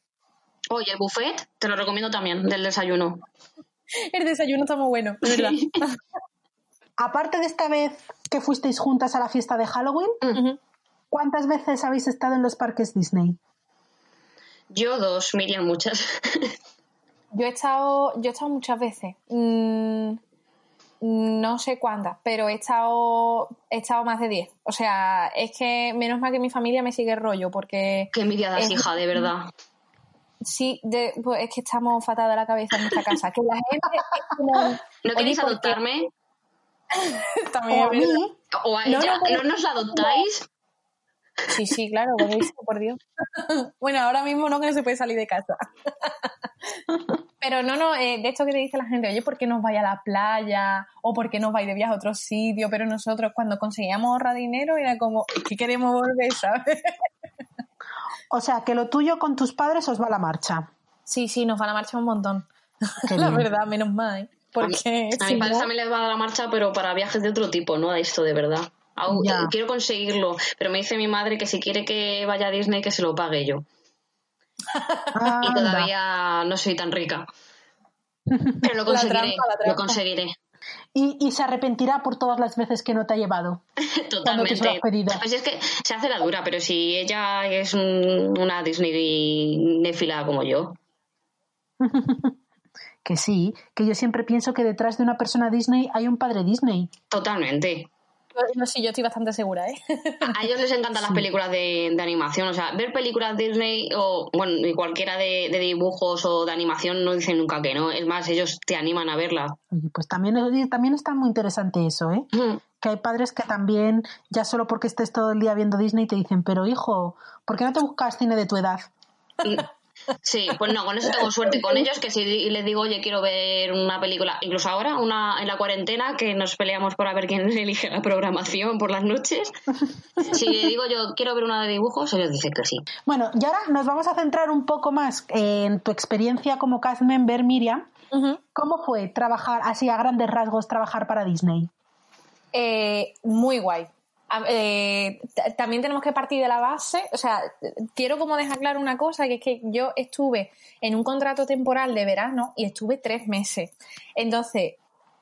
Oye, el buffet te lo recomiendo también, del desayuno. El desayuno está muy bueno, es verdad. Aparte de esta vez que fuisteis juntas a la fiesta de Halloween, Ujú. ¿Cuántas veces habéis estado en los parques Disney? Yo dos, Miriam muchas. Yo he estado, yo he estado muchas veces. Mm, no sé cuántas, pero he estado, he estado más de 10. O sea, es que menos mal que mi familia me sigue el rollo, porque Qué envidia das, hija, de verdad. sí, de- pues es que estamos fatal de la cabeza en nuestra casa. Que la gente como. ¿No queréis adoptarme? También O a mí, ¿O a No, ella? no, ¿No, nos la adoptáis? Sí, sí, claro, buenísimo, por Dios. bueno, ahora mismo no que no se puede salir de casa. Pero no, no, eh, de esto que te dice la gente, oye, ¿por qué nos vais a la playa? O ¿por qué nos vais de viaje a otro sitio? Pero nosotros cuando conseguíamos ahorrar dinero era como, que queremos volver, ¿sabes? o sea, que lo tuyo con tus padres os va a la marcha. Sí, sí, nos van a marchar un montón. Qué la bien. verdad, menos mal, ¿eh? Porque A mis padres no- también les va a dar la marcha, pero para viajes de otro tipo, no a esto, de verdad. Au- eh, Quiero conseguirlo, pero me dice mi madre que si quiere que vaya a Disney, que se lo pague yo. Ah, Y anda. todavía no soy tan rica. Pero lo conseguiré, trampa, lo conseguiré. Y, y se arrepentirá por todas las veces que no te ha llevado. Totalmente. pedido. Pues es que se hace la dura, pero si ella es un- una Disney néfila como yo, Que sí, que yo siempre pienso que detrás de una persona Disney hay un padre Disney. totalmente. Yo, sí, yo estoy bastante segura, ¿eh? A ellos les encantan las películas de, de animación, o sea, ver películas Disney o, bueno, y cualquiera de, de dibujos o de animación no dicen nunca que no. Es más, ellos te animan a verla. Oye, pues también, también está muy interesante eso, ¿eh? Mm. Que hay padres que también, ya solo porque estés todo el día viendo Disney, te dicen, pero hijo, ¿por qué no te buscas cine de tu edad? Sí, pues no, con eso tengo suerte con ellos, que si les digo, oye, quiero ver una película, incluso ahora, una en la cuarentena, que nos peleamos por a ver quién elige la programación por las noches, si le digo yo, quiero ver una de dibujos, ellos dicen que sí. Bueno, y ahora nos vamos a centrar un poco más en tu experiencia como cast member, Miriam. ¿Cómo fue trabajar, así a grandes rasgos, trabajar para Disney? Eh, muy guay. Eh, también tenemos que partir de la base, o sea, quiero como dejar claro una cosa, que es que yo estuve en un contrato temporal de verano y estuve tres meses. Entonces,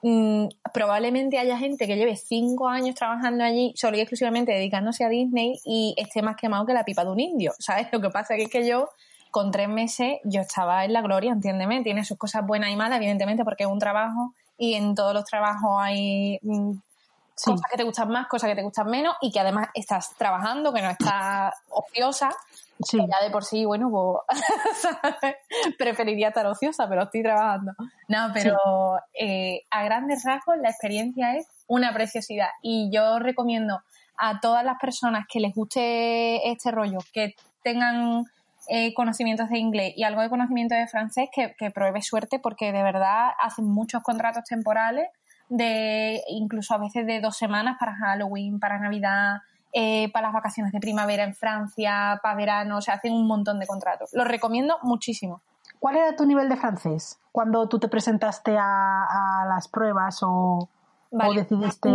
mm, probablemente haya gente que lleve cinco años trabajando allí solo y exclusivamente dedicándose a Disney y esté más quemado que la pipa de un indio, ¿sabes? Lo que pasa que es que yo con tres meses yo estaba en la gloria, entiéndeme, tiene sus cosas buenas y malas, evidentemente, porque es un trabajo y en todos los trabajos hay mm, Sí. cosas que te gustan más, cosas que te gustan menos y que además estás trabajando, que no estás ociosa. Sí. que Ya de por sí, bueno, pues preferiría estar ociosa, pero estoy trabajando. No, pero eh, a grandes rasgos la experiencia es una preciosidad y yo recomiendo a todas las personas que les guste este rollo, que tengan eh, conocimientos de inglés y algo de conocimiento de francés, que, que pruebe suerte porque de verdad hacen muchos contratos temporales de incluso a veces de dos semanas para Halloween, para Navidad, eh, para las vacaciones de primavera en Francia, para verano, o sea, hacen un montón de contratos. Los recomiendo muchísimo. ¿Cuál era tu nivel de francés cuando tú te presentaste a, a las pruebas o, Vale. decidiste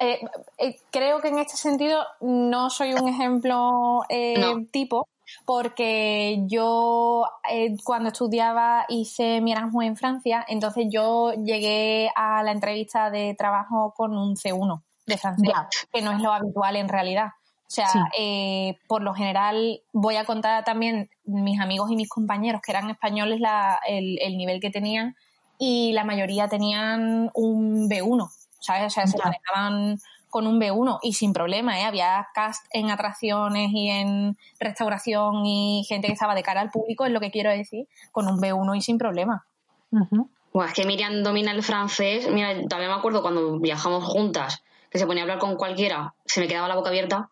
eh, eh, creo que en este sentido no soy un ejemplo eh, No. tipo, porque yo eh, cuando estudiaba hice mi Erasmus en Francia, entonces yo llegué a la entrevista de trabajo con un C1 de francés, que no es lo habitual en realidad. O sea, Sí. eh, por lo general voy a contar también mis amigos y mis compañeros que eran españoles la- el, el nivel que tenían y la mayoría tenían un B1, ¿sabes? O sea, se manejaban con un B1 y sin problema, ¿eh? Había cast en atracciones y en restauración y gente que estaba de cara al público, es lo que quiero decir, con un B1 y sin problema. Ujú. Buah, es que Miriam domina el francés. Mira, también me acuerdo cuando viajamos juntas, que se ponía a hablar con cualquiera, se me quedaba la boca abierta,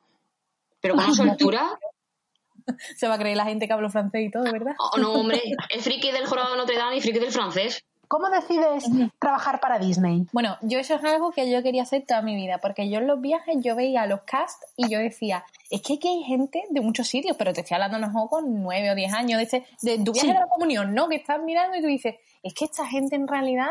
pero con una soltura. Se va a creer la gente que habla francés y todo, ¿verdad? Oh, no, hombre, el friki del jorado de Notre Dame y friki del francés. ¿Cómo decides trabajar para Disney? Bueno, yo eso es algo que yo quería hacer toda mi vida, porque yo en los viajes yo veía los casts y yo decía, es que aquí hay gente de muchos sitios, pero te estoy hablando lo mejor con nueve o diez años, de, este- de tu viaje Sí. de la comunión, ¿no? Que estás mirando y tú dices, es que esta gente en realidad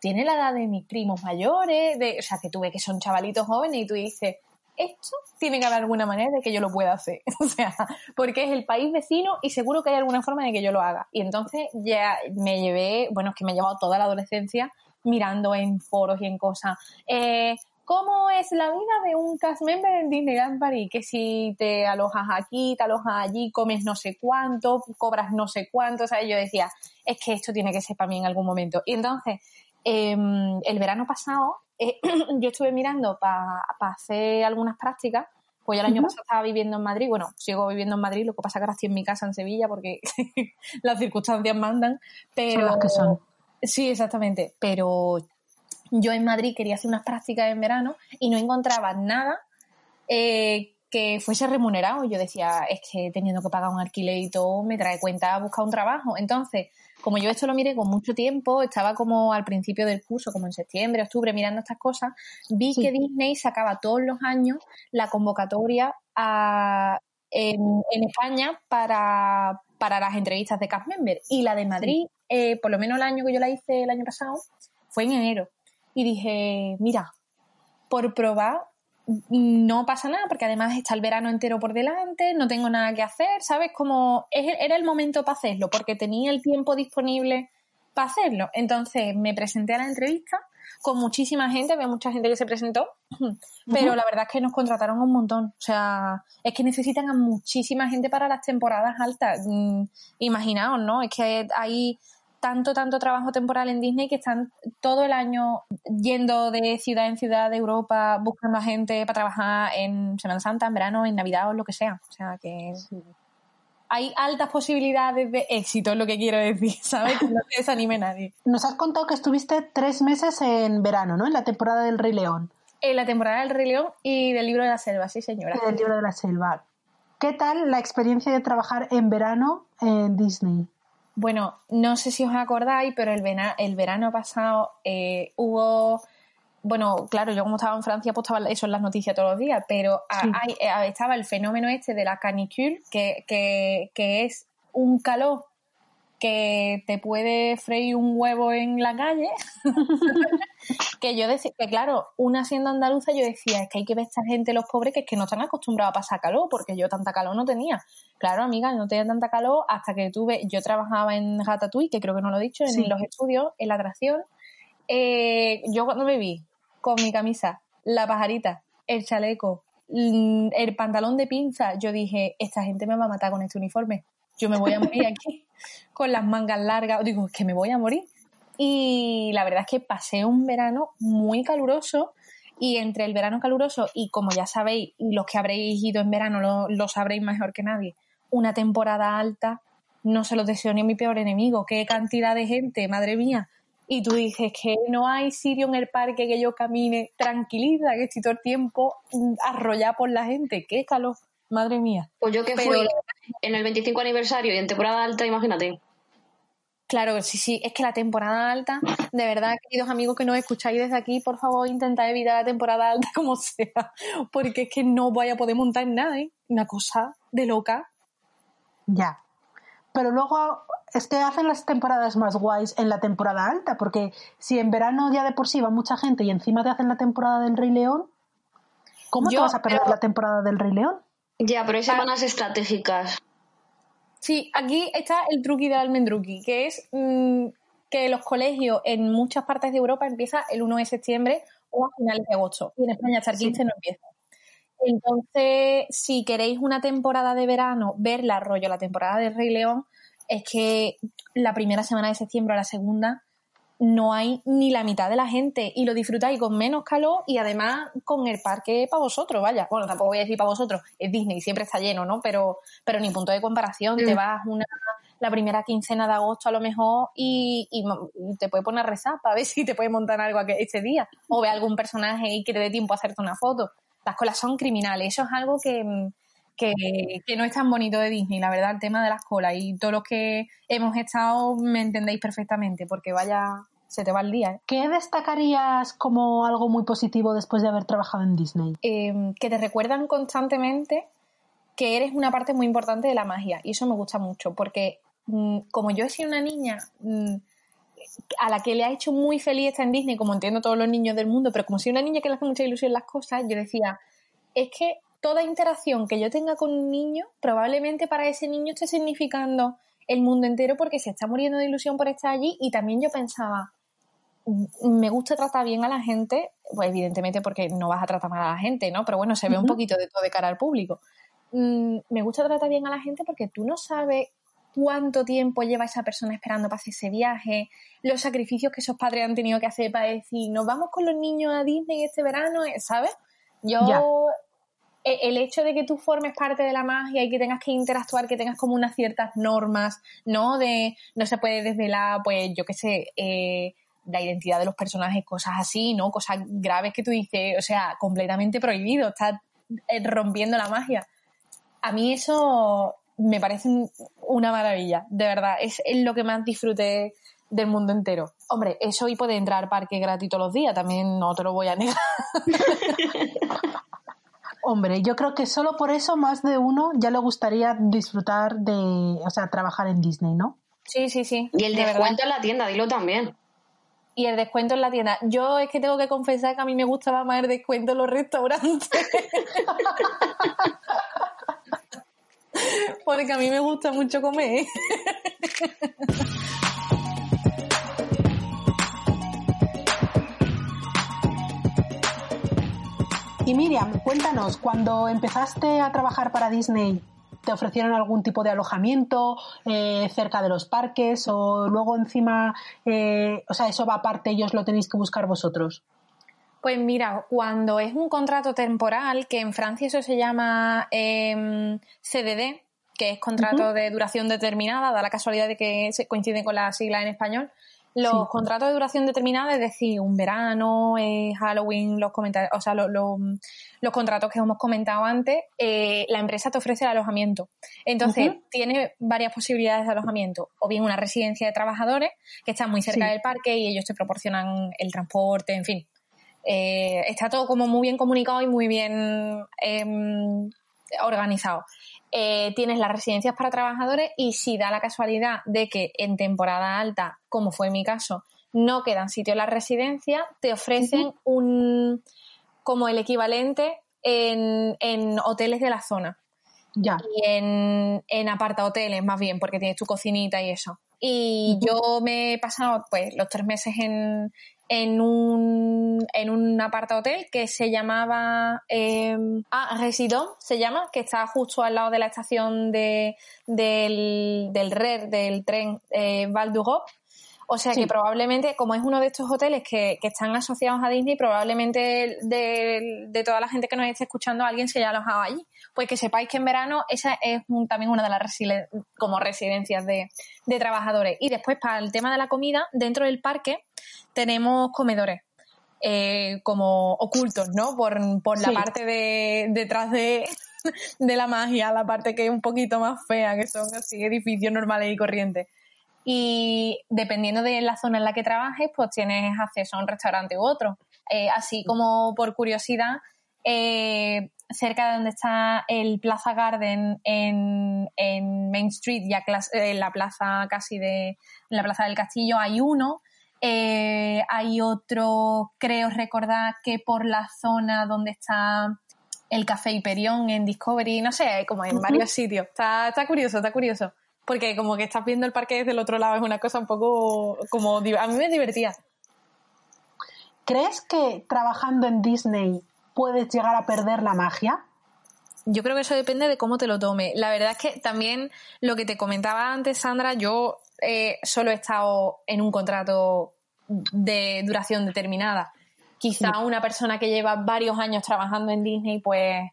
tiene la edad de mis primos mayores, de, o sea, que tú ves que son chavalitos jóvenes y tú dices, esto tiene que haber alguna manera de que yo lo pueda hacer. O sea, porque es el país vecino y seguro que hay alguna forma de que yo lo haga. Y entonces ya me llevé, bueno, es que me he llevado toda la adolescencia mirando en foros y en cosas. Eh, ¿cómo es la vida de un cast member en Disneyland París? Que si te alojas aquí, te alojas allí, comes no sé cuánto, cobras no sé cuánto, o sea, yo decía, es que esto tiene que ser para mí en algún momento. Y entonces, em, el verano pasado, eh, yo estuve mirando para hacer algunas prácticas pues yo el año pasado estaba viviendo en Madrid, bueno, sigo viviendo en Madrid, lo que pasa es que ahora estoy en mi casa en Sevilla porque las circunstancias mandan, pero... Son las que son. Sí, exactamente, pero yo en Madrid quería hacer unas prácticas en verano y no encontraba nada eh, que fuese remunerado. Yo decía, es que teniendo que pagar un alquiler y todo, me trae cuenta buscar un trabajo. Entonces, como yo esto lo miré con mucho tiempo, estaba como al principio del curso, como en septiembre, octubre, mirando estas cosas, vi que Disney sacaba todos los años la convocatoria en, España para, las entrevistas de cast member. Y la de Madrid, eh, por lo menos el año que yo la hice el año pasado, fue en enero. Y dije, mira, por probar no pasa nada porque además está el verano entero por delante, no tengo nada que hacer, ¿sabes? Como era el momento para hacerlo porque tenía el tiempo disponible para hacerlo. Entonces me presenté a la entrevista con muchísima gente, había mucha gente que se presentó, pero la verdad es que nos contrataron un montón. O sea, es que necesitan a muchísima gente para las temporadas altas. Mm, imaginaos, ¿no? Es que hay tanto, tanto trabajo temporal en Disney que están todo el año yendo de ciudad en ciudad de Europa buscando a gente para trabajar en Semana Santa, en verano, en Navidad o lo que sea. O sea que hay altas posibilidades de éxito, es lo que quiero decir, ¿sabes? Que no te desanime nadie. Nos has contado que estuviste tres meses en verano, ¿no? En la temporada del Rey León. En la temporada del Rey León y del Libro de la Selva, sí, señora. del Libro de la Selva. ¿Qué tal la experiencia de trabajar en verano en Disney? Bueno, no sé si os acordáis, pero el, el verano pasado eh, hubo bueno, claro, yo como estaba en Francia, pues estaba eso en las noticias todos los días, pero eh, estaba el fenómeno este de la canicule, que, que, que, es un calor que te puede freír un huevo en la calle. que yo decía, que claro, una siendo andaluza, yo decía, es que hay que ver a esta gente, los pobres, que es que no están acostumbrados a pasar calor, porque yo tanta calor no tenía. Claro, amiga, no tenía tanta calor hasta que tuve, yo trabajaba en Ratatouille, que creo que no lo he dicho, en los estudios, en la atracción. Eh, yo cuando me vi con mi camisa, la pajarita, el chaleco, el pantalón de pinza, yo dije, esta gente me va a matar con este uniforme. Yo me voy a morir aquí con las mangas largas. Digo, es que me voy a morir. Y la verdad es que pasé un verano muy caluroso y entre el verano caluroso y como ya sabéis, y los que habréis ido en verano lo, lo sabréis mejor que nadie, una temporada alta, no se lo deseo ni a mi peor enemigo. Qué cantidad de gente, madre mía. Y tú dices que no hay sitio en el parque que yo camine tranquiliza, que estoy todo el tiempo arrollada por la gente. Qué calor, madre mía. Pues yo que fui en el 25 aniversario y en temporada alta, imagínate. Claro, sí, sí, es que la temporada alta, de verdad, queridos amigos que nos escucháis desde aquí, por favor, intentad evitar la temporada alta como sea, porque es que no voy a poder montar nada, ¿eh? Una cosa de loca. Ya. Pero luego es que hacen las temporadas más guays en la temporada alta, porque si en verano ya de por sí va mucha gente y encima te hacen la temporada del Rey León, ¿cómo te vas a perder la temporada del Rey León? Ya, pero hay semanas estratégicas. Sí, aquí está el truqui del almendruqui, que es mm, que los colegios en muchas partes de Europa empiezan el 1 de septiembre o a finales de agosto. Y en España hasta el 15 no empieza. Entonces, si queréis una temporada de verano, verla rollo, la temporada del Rey León, es que la primera semana de septiembre o la segunda no hay ni la mitad de la gente y lo disfrutáis con menos calor y además con el parque para vosotros, vaya. Bueno, tampoco voy a decir para vosotros, es Disney, siempre está lleno, ¿no? Pero, pero ni punto de comparación, te mm. vas una la primera quincena de agosto a lo mejor y, te puede poner a rezar para ver si te puede montar algo ese día o ve algún personaje y que te dé tiempo a hacerte una foto las colas son criminales. Eso es algo que, no es tan bonito de Disney, la verdad, el tema de las colas. Y todos los que hemos estado me entendéis perfectamente, porque vaya, se te va el día. ¿eh? ¿Qué destacarías como algo muy positivo después de haber trabajado en Disney? Em, que te recuerdan constantemente que eres una parte muy importante de la magia. Y eso me gusta mucho, porque mm, como yo he sido una niña... Mm, a la que le ha hecho muy feliz estar en Disney, como entiendo todos los niños del mundo, pero como soy una niña que le hace mucha ilusión las cosas, yo decía, es que toda interacción que yo tenga con un niño, probablemente para ese niño esté significando el mundo entero porque se está muriendo de ilusión por estar allí y también yo pensaba, me gusta tratar bien a la gente, pues evidentemente porque no vas a tratar mal a la gente, ¿no? Pero bueno, se ve un poquito de todo de cara al público. Mm, me gusta tratar bien a la gente porque tú no sabes cuánto tiempo lleva esa persona esperando para hacer ese viaje, los sacrificios que esos padres han tenido que hacer para decir, nos vamos con los niños a Disney este verano, eh, ¿sabes? Yo, el hecho de que tú formes parte de la magia y que tengas que interactuar, que tengas como unas ciertas normas, ¿no? De no se puede desvelar, pues yo qué sé, eh, la identidad de los personajes, cosas así, ¿no? Cosas graves que tú dices, o sea, completamente prohibido, estás eh, rompiendo la magia. A mí eso me parece una maravilla, de verdad, es, lo que más disfruté del mundo entero. Hombre, eso y puede entrar parque gratis todos los días, también no te lo voy a negar. Hombre, yo creo que solo por eso más de uno ya le gustaría disfrutar de, o sea, trabajar en Disney, ¿no? Sí, sí, sí. Y el descuento en la tienda, dilo también. Y el descuento en la tienda. Yo es que tengo que confesar que a mí me gustaba más el descuento en los restaurantes. Porque a mí me gusta mucho comer. Y Miriam, cuéntanos, cuando empezaste a trabajar para Disney, ¿te ofrecieron algún tipo de alojamiento eh, cerca de los parques o luego encima, eh, o sea, eso va aparte, ellos lo tenéis que buscar vosotros? Pues mira, cuando es un contrato temporal, que en Francia eso se llama em, CDD, que es contrato de duración determinada, da la casualidad de que se coincide con la sigla en español. Los contratos de duración determinada, es decir, un verano, eh, Halloween, los comentarios, o sea, los contratos que hemos comentado antes, eh, la empresa te ofrece el alojamiento. Entonces, tiene varias posibilidades de alojamiento. O bien una residencia de trabajadores que está muy cerca del parque y ellos te proporcionan el transporte, en fin. Eh, está todo como muy bien comunicado y muy bien em, organizado. Eh, tienes las residencias para trabajadores y si da la casualidad de que en temporada alta, como fue mi caso, no quedan sitios en la residencia, te ofrecen un como el equivalente en, hoteles de la zona. Ya. Y en, en aparta hoteles, más bien, porque tienes tu cocinita y eso. Y yo me he pasado pues los tres meses en, en un, en un aparta hotel que se llamaba eh, ah, Residon, se llama, que está justo al lado de la estación de, del, del RER, del tren eh, Val d'Europe. O sea que probablemente, como es uno de estos hoteles que, que están asociados a Disney, probablemente de, de, toda la gente que nos esté escuchando, alguien se haya alojado allí. Pues que sepáis que en verano esa es también una de las como residencias de, de trabajadores. Y después, para el tema de la comida, dentro del parque, tenemos comedores. Eh, como ocultos, ¿no? Por, la parte de detrás de, de la magia, la parte que es un poquito más fea, que son así edificios normales y corrientes. Y dependiendo de la zona en la que trabajes, pues tienes acceso a un restaurante u otro. Eh, así como por curiosidad, eh, cerca de donde está el Plaza Garden en, en Main Street, ya en la plaza casi de en la Plaza del Castillo, hay uno eh, hay otro, creo recordar que por la zona donde está el Café Hiperión en Discovery, no sé, como en varios sitios. Está, está curioso, está curioso. Porque como que estás viendo el parque desde el otro lado es una cosa un poco como... A mí me divertía. ¿Crees que trabajando en Disney puedes llegar a perder la magia? Yo creo que eso depende de cómo te lo tome. La verdad es que también lo que te comentaba antes, Sandra, yo eh, solo he estado en un contrato de duración determinada. Quizá una persona que lleva varios años trabajando en Disney, pues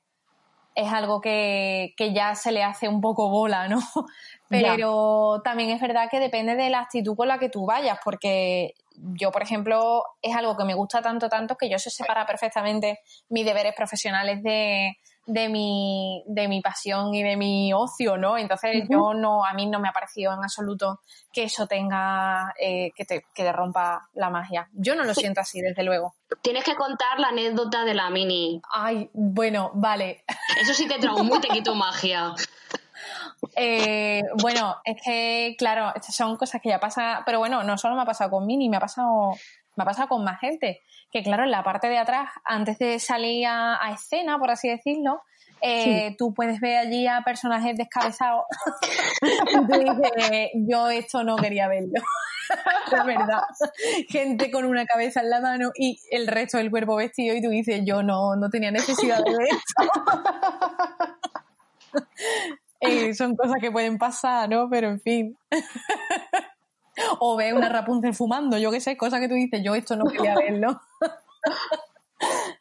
es algo que, ya se le hace un poco bola, ¿no? Pero también es verdad que depende de la actitud con la que tú vayas, porque yo, por ejemplo, es algo que me gusta tanto, tanto que yo sé separar perfectamente mis deberes profesionales de, de mi, de mi pasión y de mi ocio, ¿no? Entonces yo no, a mí no me ha parecido en absoluto que eso tenga, eh, que, te, que rompa la magia. Yo no lo siento así, desde luego. Tienes que contar la anécdota de la mini. Ay, bueno, vale. Eso sí te traumó y te quitó magia. Eh, bueno, es que, claro, estas son cosas que ya pasa, pero bueno, no solo me ha pasado con Mini, me ha pasado, me ha pasado con más gente que claro, en la parte de atrás, antes de salir a, escena, por así decirlo, eh, tú puedes ver allí a personajes descabezados y tú dices, yo esto no quería verlo. la verdad. Gente con una cabeza en la mano y el resto del cuerpo vestido y tú dices, yo no, no tenía necesidad de ver esto. Eh, son cosas que pueden pasar, ¿no? Pero en fin. o ve una Rapunzel fumando, yo qué sé, cosas que tú dices, yo esto no quería verlo.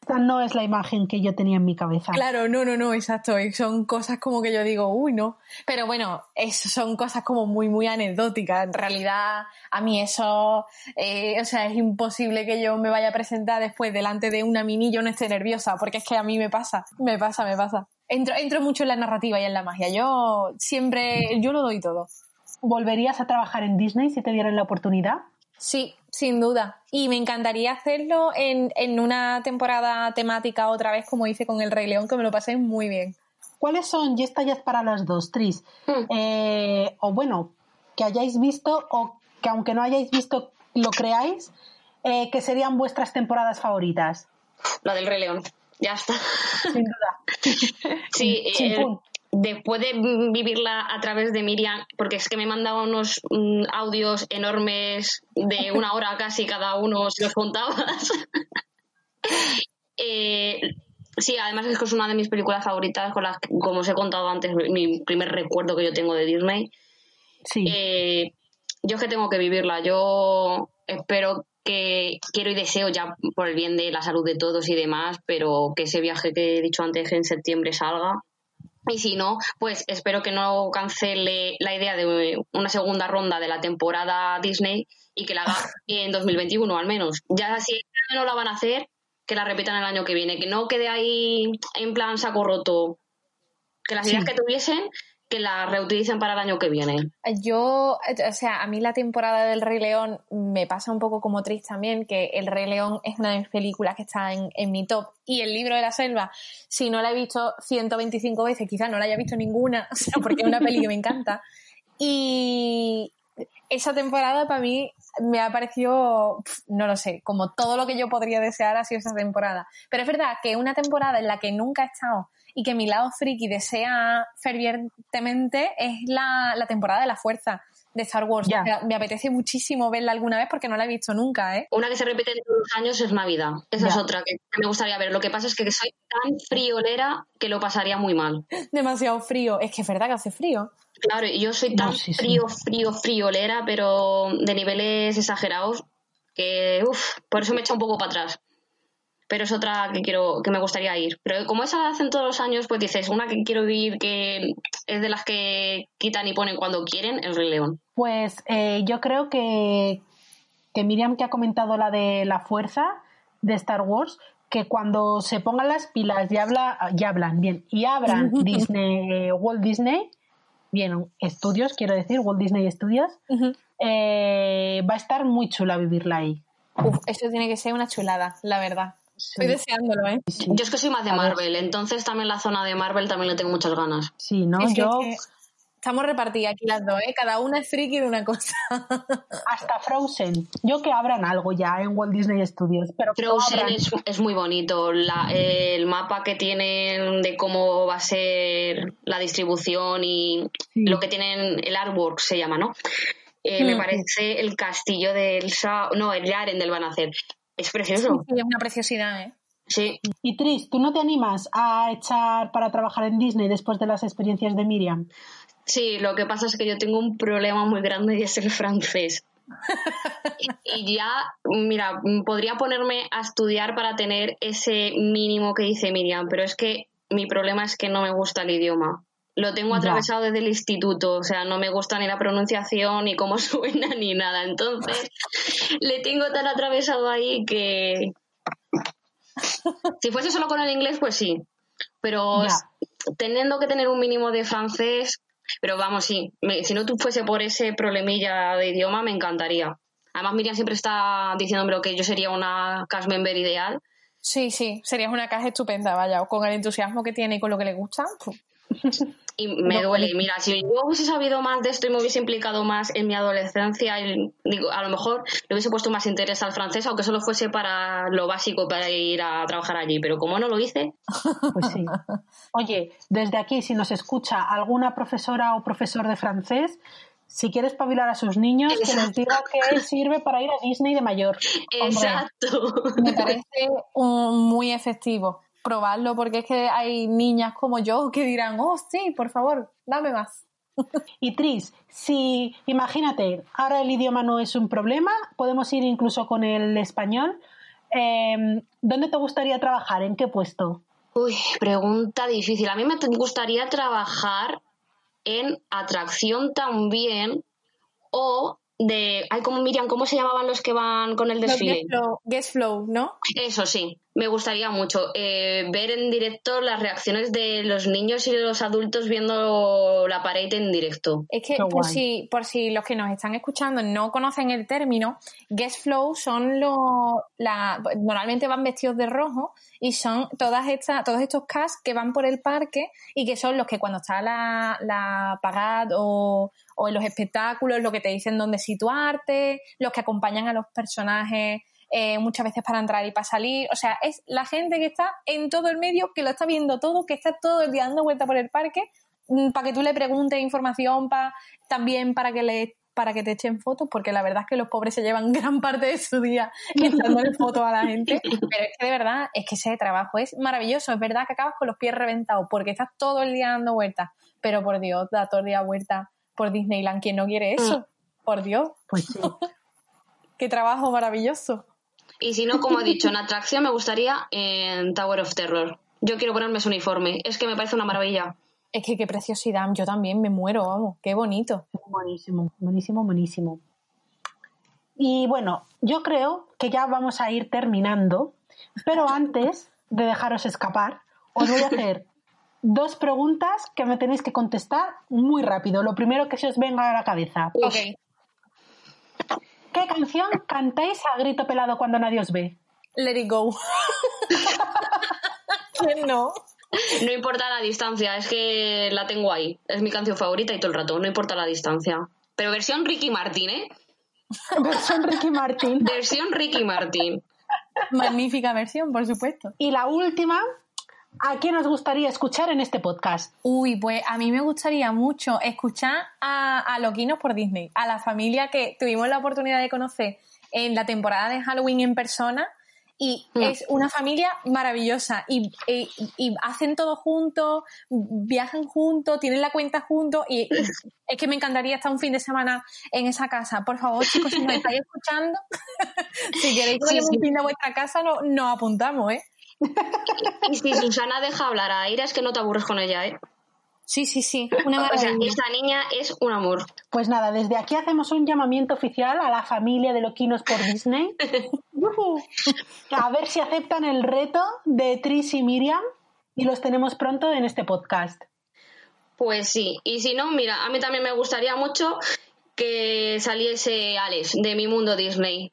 Esta no es la imagen que yo tenía en mi cabeza. Claro, no, no, no, exacto. Y son cosas como que yo digo, uy, no. Pero bueno, eso son cosas como muy, muy anecdóticas. En realidad, a mí eso, eh, o sea, es imposible que yo me vaya a presentar después delante de una mini y yo no esté nerviosa, porque es que a mí me pasa, me pasa, me pasa. Entro, entro mucho en la narrativa y en la magia. Yo siempre, yo lo doy todo. ¿Volverías a trabajar en Disney si te dieran la oportunidad? Sí, sin duda. Y me encantaría hacerlo en, en una temporada temática otra vez, como hice con El Rey León, que me lo pasé muy bien. ¿Cuáles son, y esta ya es para las dos, Tris, Hmm. eh, o bueno, que hayáis visto o que aunque no hayáis visto lo creáis, eh, que serían vuestras temporadas favoritas? La del Rey León. Ya está. Sin duda. Sí, eh, después de vivirla a través de Miriam, porque es que me mandaba unos mm, audios enormes de una hora casi cada uno, si los contabas. Eh, sí, además es que es una de mis películas favoritas, con las que, como os he contado antes, mi primer recuerdo que yo tengo de Disney. Sí. Eh, yo es que tengo que vivirla. Yo espero que quiero y deseo ya por el bien de la salud de todos y demás, pero que ese viaje que he dicho antes en septiembre salga. Y si no, pues espero que no cancele la idea de una segunda ronda de la temporada Disney y que la haga en 2021 al menos. Ya si no la van a hacer, que la repitan el año que viene, que no quede ahí en plan saco roto. Que las ideas que tuviesen, que las reutilicen para el año que viene. Yo, o sea, a mí la temporada del Rey León me pasa un poco como Tris también, que El Rey León es una de mis películas que está en, en mi top. Y El libro de la selva, si no la he visto 125 veces, quizás no la haya visto ninguna, o sea, porque es una peli que me encanta. Y esa temporada para mí me ha parecido, no lo sé, como todo lo que yo podría desear ha sido esa temporada. Pero es verdad que una temporada en la que nunca he estado y que mi lado friki desea fervientemente es la, la temporada de la fuerza de Star Wars. Ya. O sea, me apetece muchísimo verla alguna vez porque no la he visto nunca, ¿eh? Una que se repite todos los años es Navidad. Esa es otra que que me gustaría ver. Lo que pasa es que soy tan friolera que lo pasaría muy mal. Demasiado frío. Es que es verdad que hace frío. Claro, yo soy No, tan sí. frío, frío, friolera, pero de niveles exagerados, que uff, por eso me echa un poco para atrás. Pero es otra que quiero, que me gustaría ir. Pero como esa hacen todos los años, pues dices, una que quiero ir que es de las que quitan y ponen cuando quieren, el Rey León. Pues eh, yo creo que, que Miriam, que ha comentado la de la fuerza de Star Wars, que cuando se pongan las pilas y, habla, y hablan, bien, y abran Disney, Walt Disney, bien, estudios, quiero decir, Walt Disney Studios, eh, va a estar muy chula vivirla ahí. Uf, eso tiene que ser una chulada, la verdad. Estoy deseándolo, ¿eh? Sí, Yo es que soy más de A ver. Marvel, entonces también la zona de Marvel también le tengo muchas ganas. sí, ¿no? Es Yo que estamos repartidas aquí las dos, ¿eh? Cada una es friki de una cosa. hasta Frozen, yo que abran algo ya en Walt Disney Studios, pero Frozen es, es muy bonito. La- el mapa que tienen de cómo va a ser la distribución y Sí. lo que tienen, el artwork se llama, ¿no? Eh, me parece el castillo de Elsa, no, el de Arendelle van a hacer. Es precioso. Sí, es una preciosidad, ¿eh? Sí, Y Tris, ¿tú no te animas a echar para trabajar en Disney después de las experiencias de Miriam? Sí, lo que pasa es que yo tengo un problema muy grande y es el francés. y, ya, mira, podría ponerme a estudiar para tener ese mínimo que dice Miriam, pero es que mi problema es que no me gusta el idioma. Lo tengo Ya. atravesado desde el instituto, o sea, no me gusta ni la pronunciación, ni cómo suena, ni nada. Entonces, le tengo tan atravesado ahí que... Si fuese solo con el inglés, pues sí. Pero Ya. teniendo que tener un mínimo de francés, pero vamos, sí, me- si no tú fuese por ese problemilla de idioma, me encantaría. Además, Miriam siempre está diciéndome que yo sería una cast member ideal. Sí, sí, serías una caja estupenda, vaya, con el entusiasmo que tiene y con lo que le gusta. Y me No, duele. Mira, si yo hubiese sabido más de esto y me hubiese implicado más en mi adolescencia, y, digo, a lo mejor le hubiese puesto más interés al francés, aunque solo fuese para lo básico para ir a trabajar allí. Pero como no lo hice, Pues sí. Oye, desde aquí, si nos escucha alguna profesora o profesor de francés, si quiere espabilar a sus niños, que les diga que sirve para ir a Disney de mayor. Exacto. Me parece un- muy efectivo probarlo porque es que hay niñas como yo que dirán, oh sí, por favor, dame más. Y Tris, si imagínate, ahora el idioma no es un problema, podemos ir incluso con el español. eh, ¿Dónde te gustaría trabajar? ¿En qué puesto? Uy, pregunta difícil. A mí me gustaría trabajar en atracción también o de... Ay, como Miriam, ¿cómo se llamaban los que van con el desfile? Guest Flow, Guest Flow, ¿no? Eso sí, me gustaría mucho eh, ver en directo las reacciones de los niños y de los adultos viendo la pared en directo. Es que por guay. si, por si los que nos están escuchando no conocen el término, guest flow son los la, normalmente van vestidos de rojo y son todas estas, todos estos cast que van por el parque y que son los que cuando está la, la o, o en los espectáculos, lo que te dicen dónde situarte, los que acompañan a los personajes eh, muchas veces para entrar y para salir. O sea, es la gente que está en todo el medio, que lo está viendo todo, que está todo el día dando vuelta por el parque para que tú le preguntes información, pa, también para que le para que te echen fotos, porque la verdad es que los pobres se llevan gran parte de su día echándole fotos a la gente. Pero es que de verdad, es que ese trabajo es maravilloso. Es verdad que acabas con los pies reventados porque estás todo el día dando vueltas. Pero por Dios, da todo el día vueltas por Disneyland. ¿Quién no quiere eso? Por Dios, Pues sí. qué trabajo maravilloso. Y si no, como he dicho, en atracción me gustaría en Tower of Terror. Yo quiero ponerme ese uniforme. Es que me parece una maravilla. Es que qué preciosidad. Yo también me muero, vamos. Qué bonito. Buenísimo, buenísimo, buenísimo. Y bueno, yo creo que ya vamos a ir terminando, pero antes de dejaros escapar, os voy a hacer dos preguntas que me tenéis que contestar muy rápido. Lo primero que se os venga a la cabeza. Ok. ¿Qué canción cantáis a grito pelado cuando nadie os ve? Let it go. ¿Quién no? No importa la distancia, es que la tengo ahí. Es mi canción favorita y todo el rato, no importa la distancia. Pero versión Ricky Martin, ¿eh? Versión Ricky Martin. Versión Ricky Martin. Magnífica versión, por supuesto. Y la última, ¿a quién os gustaría escuchar en este podcast? Uy, pues a mí me gustaría mucho escuchar a, a Loquinos por Disney, a la familia que tuvimos la oportunidad de conocer en la temporada de Halloween en persona. Y Mm. es una familia maravillosa y, y- y hacen todo juntos, viajan juntos, tienen la cuenta juntos y es que me encantaría estar un fin de semana en esa casa. Por favor, chicos, si nos estáis escuchando, si queréis que Sí, vayamos sí. un fin de vuestra casa, no- nos apuntamos, ¿eh? Y si Susana deja hablar a Aira, es que no te aburres con ella, ¿eh? Sí, sí, sí, una O sea, maravilla. esa niña es un amor. Pues nada, desde aquí hacemos un llamamiento oficial a la familia de Loquinos por Disney. A ver si aceptan el reto de Tris y Miriam y los tenemos pronto en este podcast. Pues sí, y si no, mira, a mí también me gustaría mucho que saliese Alex de mi mundo Disney.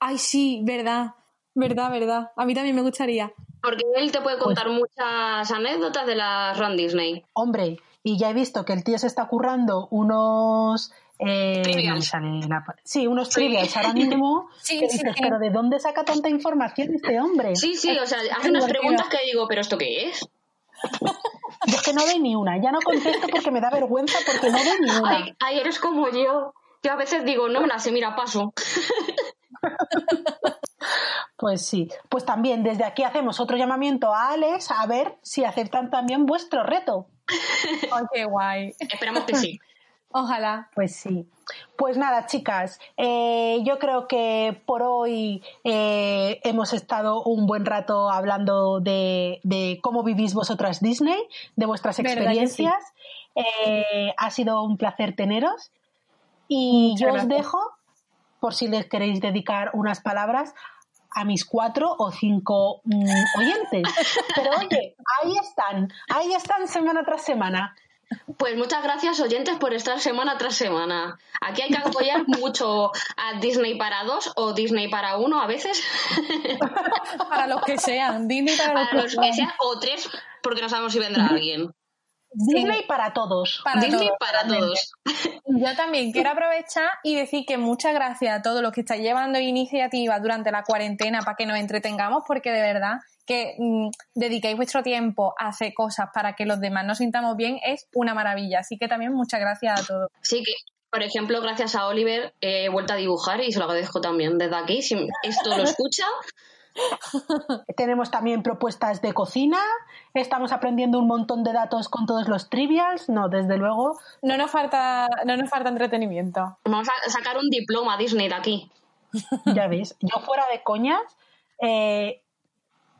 Ay, sí, verdad, verdad, verdad. A mí también me gustaría. Porque él te puede contar muchas anécdotas de la Run Disney. Hombre, y ya he visto que el tío se está currando unos... eh, Trivials. no la sí, unos trivials ahora mismo. Sí, que sí, dices, sí. pero ¿de dónde saca tanta información este hombre? Sí, sí, o sea, hace unas preguntas que digo, ¿pero esto qué es? Yo es que no doy ni una. Ya no contesto porque me da vergüenza porque no doy ni una. Ay, ay, eres como yo. Yo a veces digo, no me la sé, mira, paso. Pues sí, pues también desde aquí hacemos otro llamamiento a Alex a ver si aceptan también vuestro reto. Qué guay. Esperamos que sí. Ojalá. Pues sí. Pues nada, chicas, eh, yo creo que por hoy eh, hemos estado un buen rato hablando de, de cómo vivís vosotras Disney, de vuestras experiencias. Eh, ha sido un placer teneros. Y Muchas yo os dejo, por si les queréis dedicar unas palabras, a mis cuatro o cinco mm, oyentes. Pero oye, ahí están, ahí están semana tras semana. Pues muchas gracias, oyentes, por estar semana tras semana. Aquí hay que apoyar mucho a Disney para dos o Disney para uno a veces. Para los que sean. Disney para los Para que los que sean, o tres, porque no sabemos si vendrá alguien. Disney para todos. Para Disney todos, para todos. Yo también quiero aprovechar y decir que muchas gracias a todos los que estáis llevando iniciativas durante la cuarentena para que nos entretengamos, porque de verdad que mm, dediquéis vuestro tiempo a hacer cosas para que los demás nos sintamos bien es una maravilla. Así que también muchas gracias a todos. Sí, que Por ejemplo, gracias a Oliver he vuelto a dibujar y se lo agradezco también desde aquí. Si esto lo escucha, Tenemos también propuestas de cocina, estamos aprendiendo un montón de datos con todos los trivials, no, desde luego. No nos falta, no nos falta entretenimiento. vamos a sacar un diploma Disney de aquí. Ya ves, yo fuera de coñas, eh,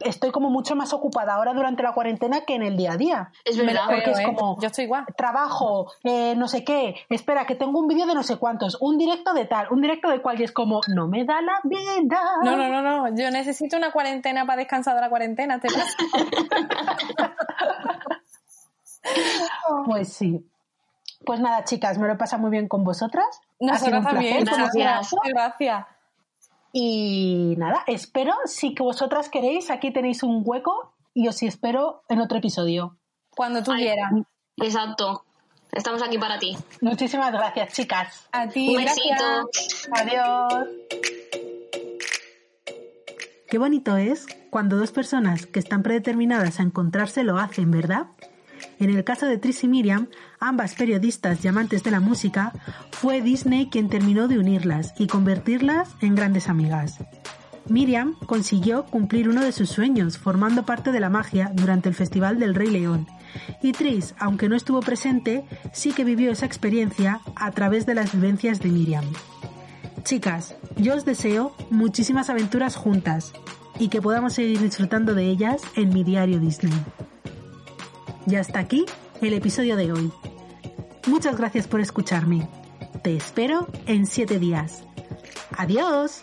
estoy como mucho más ocupada ahora durante la cuarentena que en el día a día. Es verdad. Porque es ¿eh? como Yo estoy igual. trabajo, eh, no sé qué, espera, que tengo un vídeo de no sé cuántos, un directo de tal, un directo de cual, y es como, no me da la vida. No, no, no, no. Yo necesito una cuarentena para descansar de la cuarentena. ¿Te pasa? Pues sí. Pues nada, chicas, me lo he pasado muy bien con vosotras. Placer, también. Gracias. Gracias. Y nada, espero, si que vosotras queréis, aquí tenéis un hueco y os espero en otro episodio. Cuando tú Ay, quieras. Exacto. Estamos aquí para ti. Muchísimas gracias, chicas. A ti, Un besito. Adiós. Qué bonito es cuando dos personas que están predeterminadas a encontrarse lo hacen, ¿verdad? En el caso de Tris y Miriam, ambas periodistas y amantes de la música, fue Disney quien terminó de unirlas y convertirlas en grandes amigas. Miriam consiguió cumplir uno de sus sueños formando parte de la magia durante el Festival del Rey León. Y Tris, aunque no estuvo presente, sí que vivió esa experiencia a través de las vivencias de Miriam. Chicas, yo os deseo muchísimas aventuras juntas y que podamos seguir disfrutando de ellas en mi diario Disney. Y hasta aquí el episodio de hoy. Muchas gracias por escucharme. Te espero en siete días. Adiós.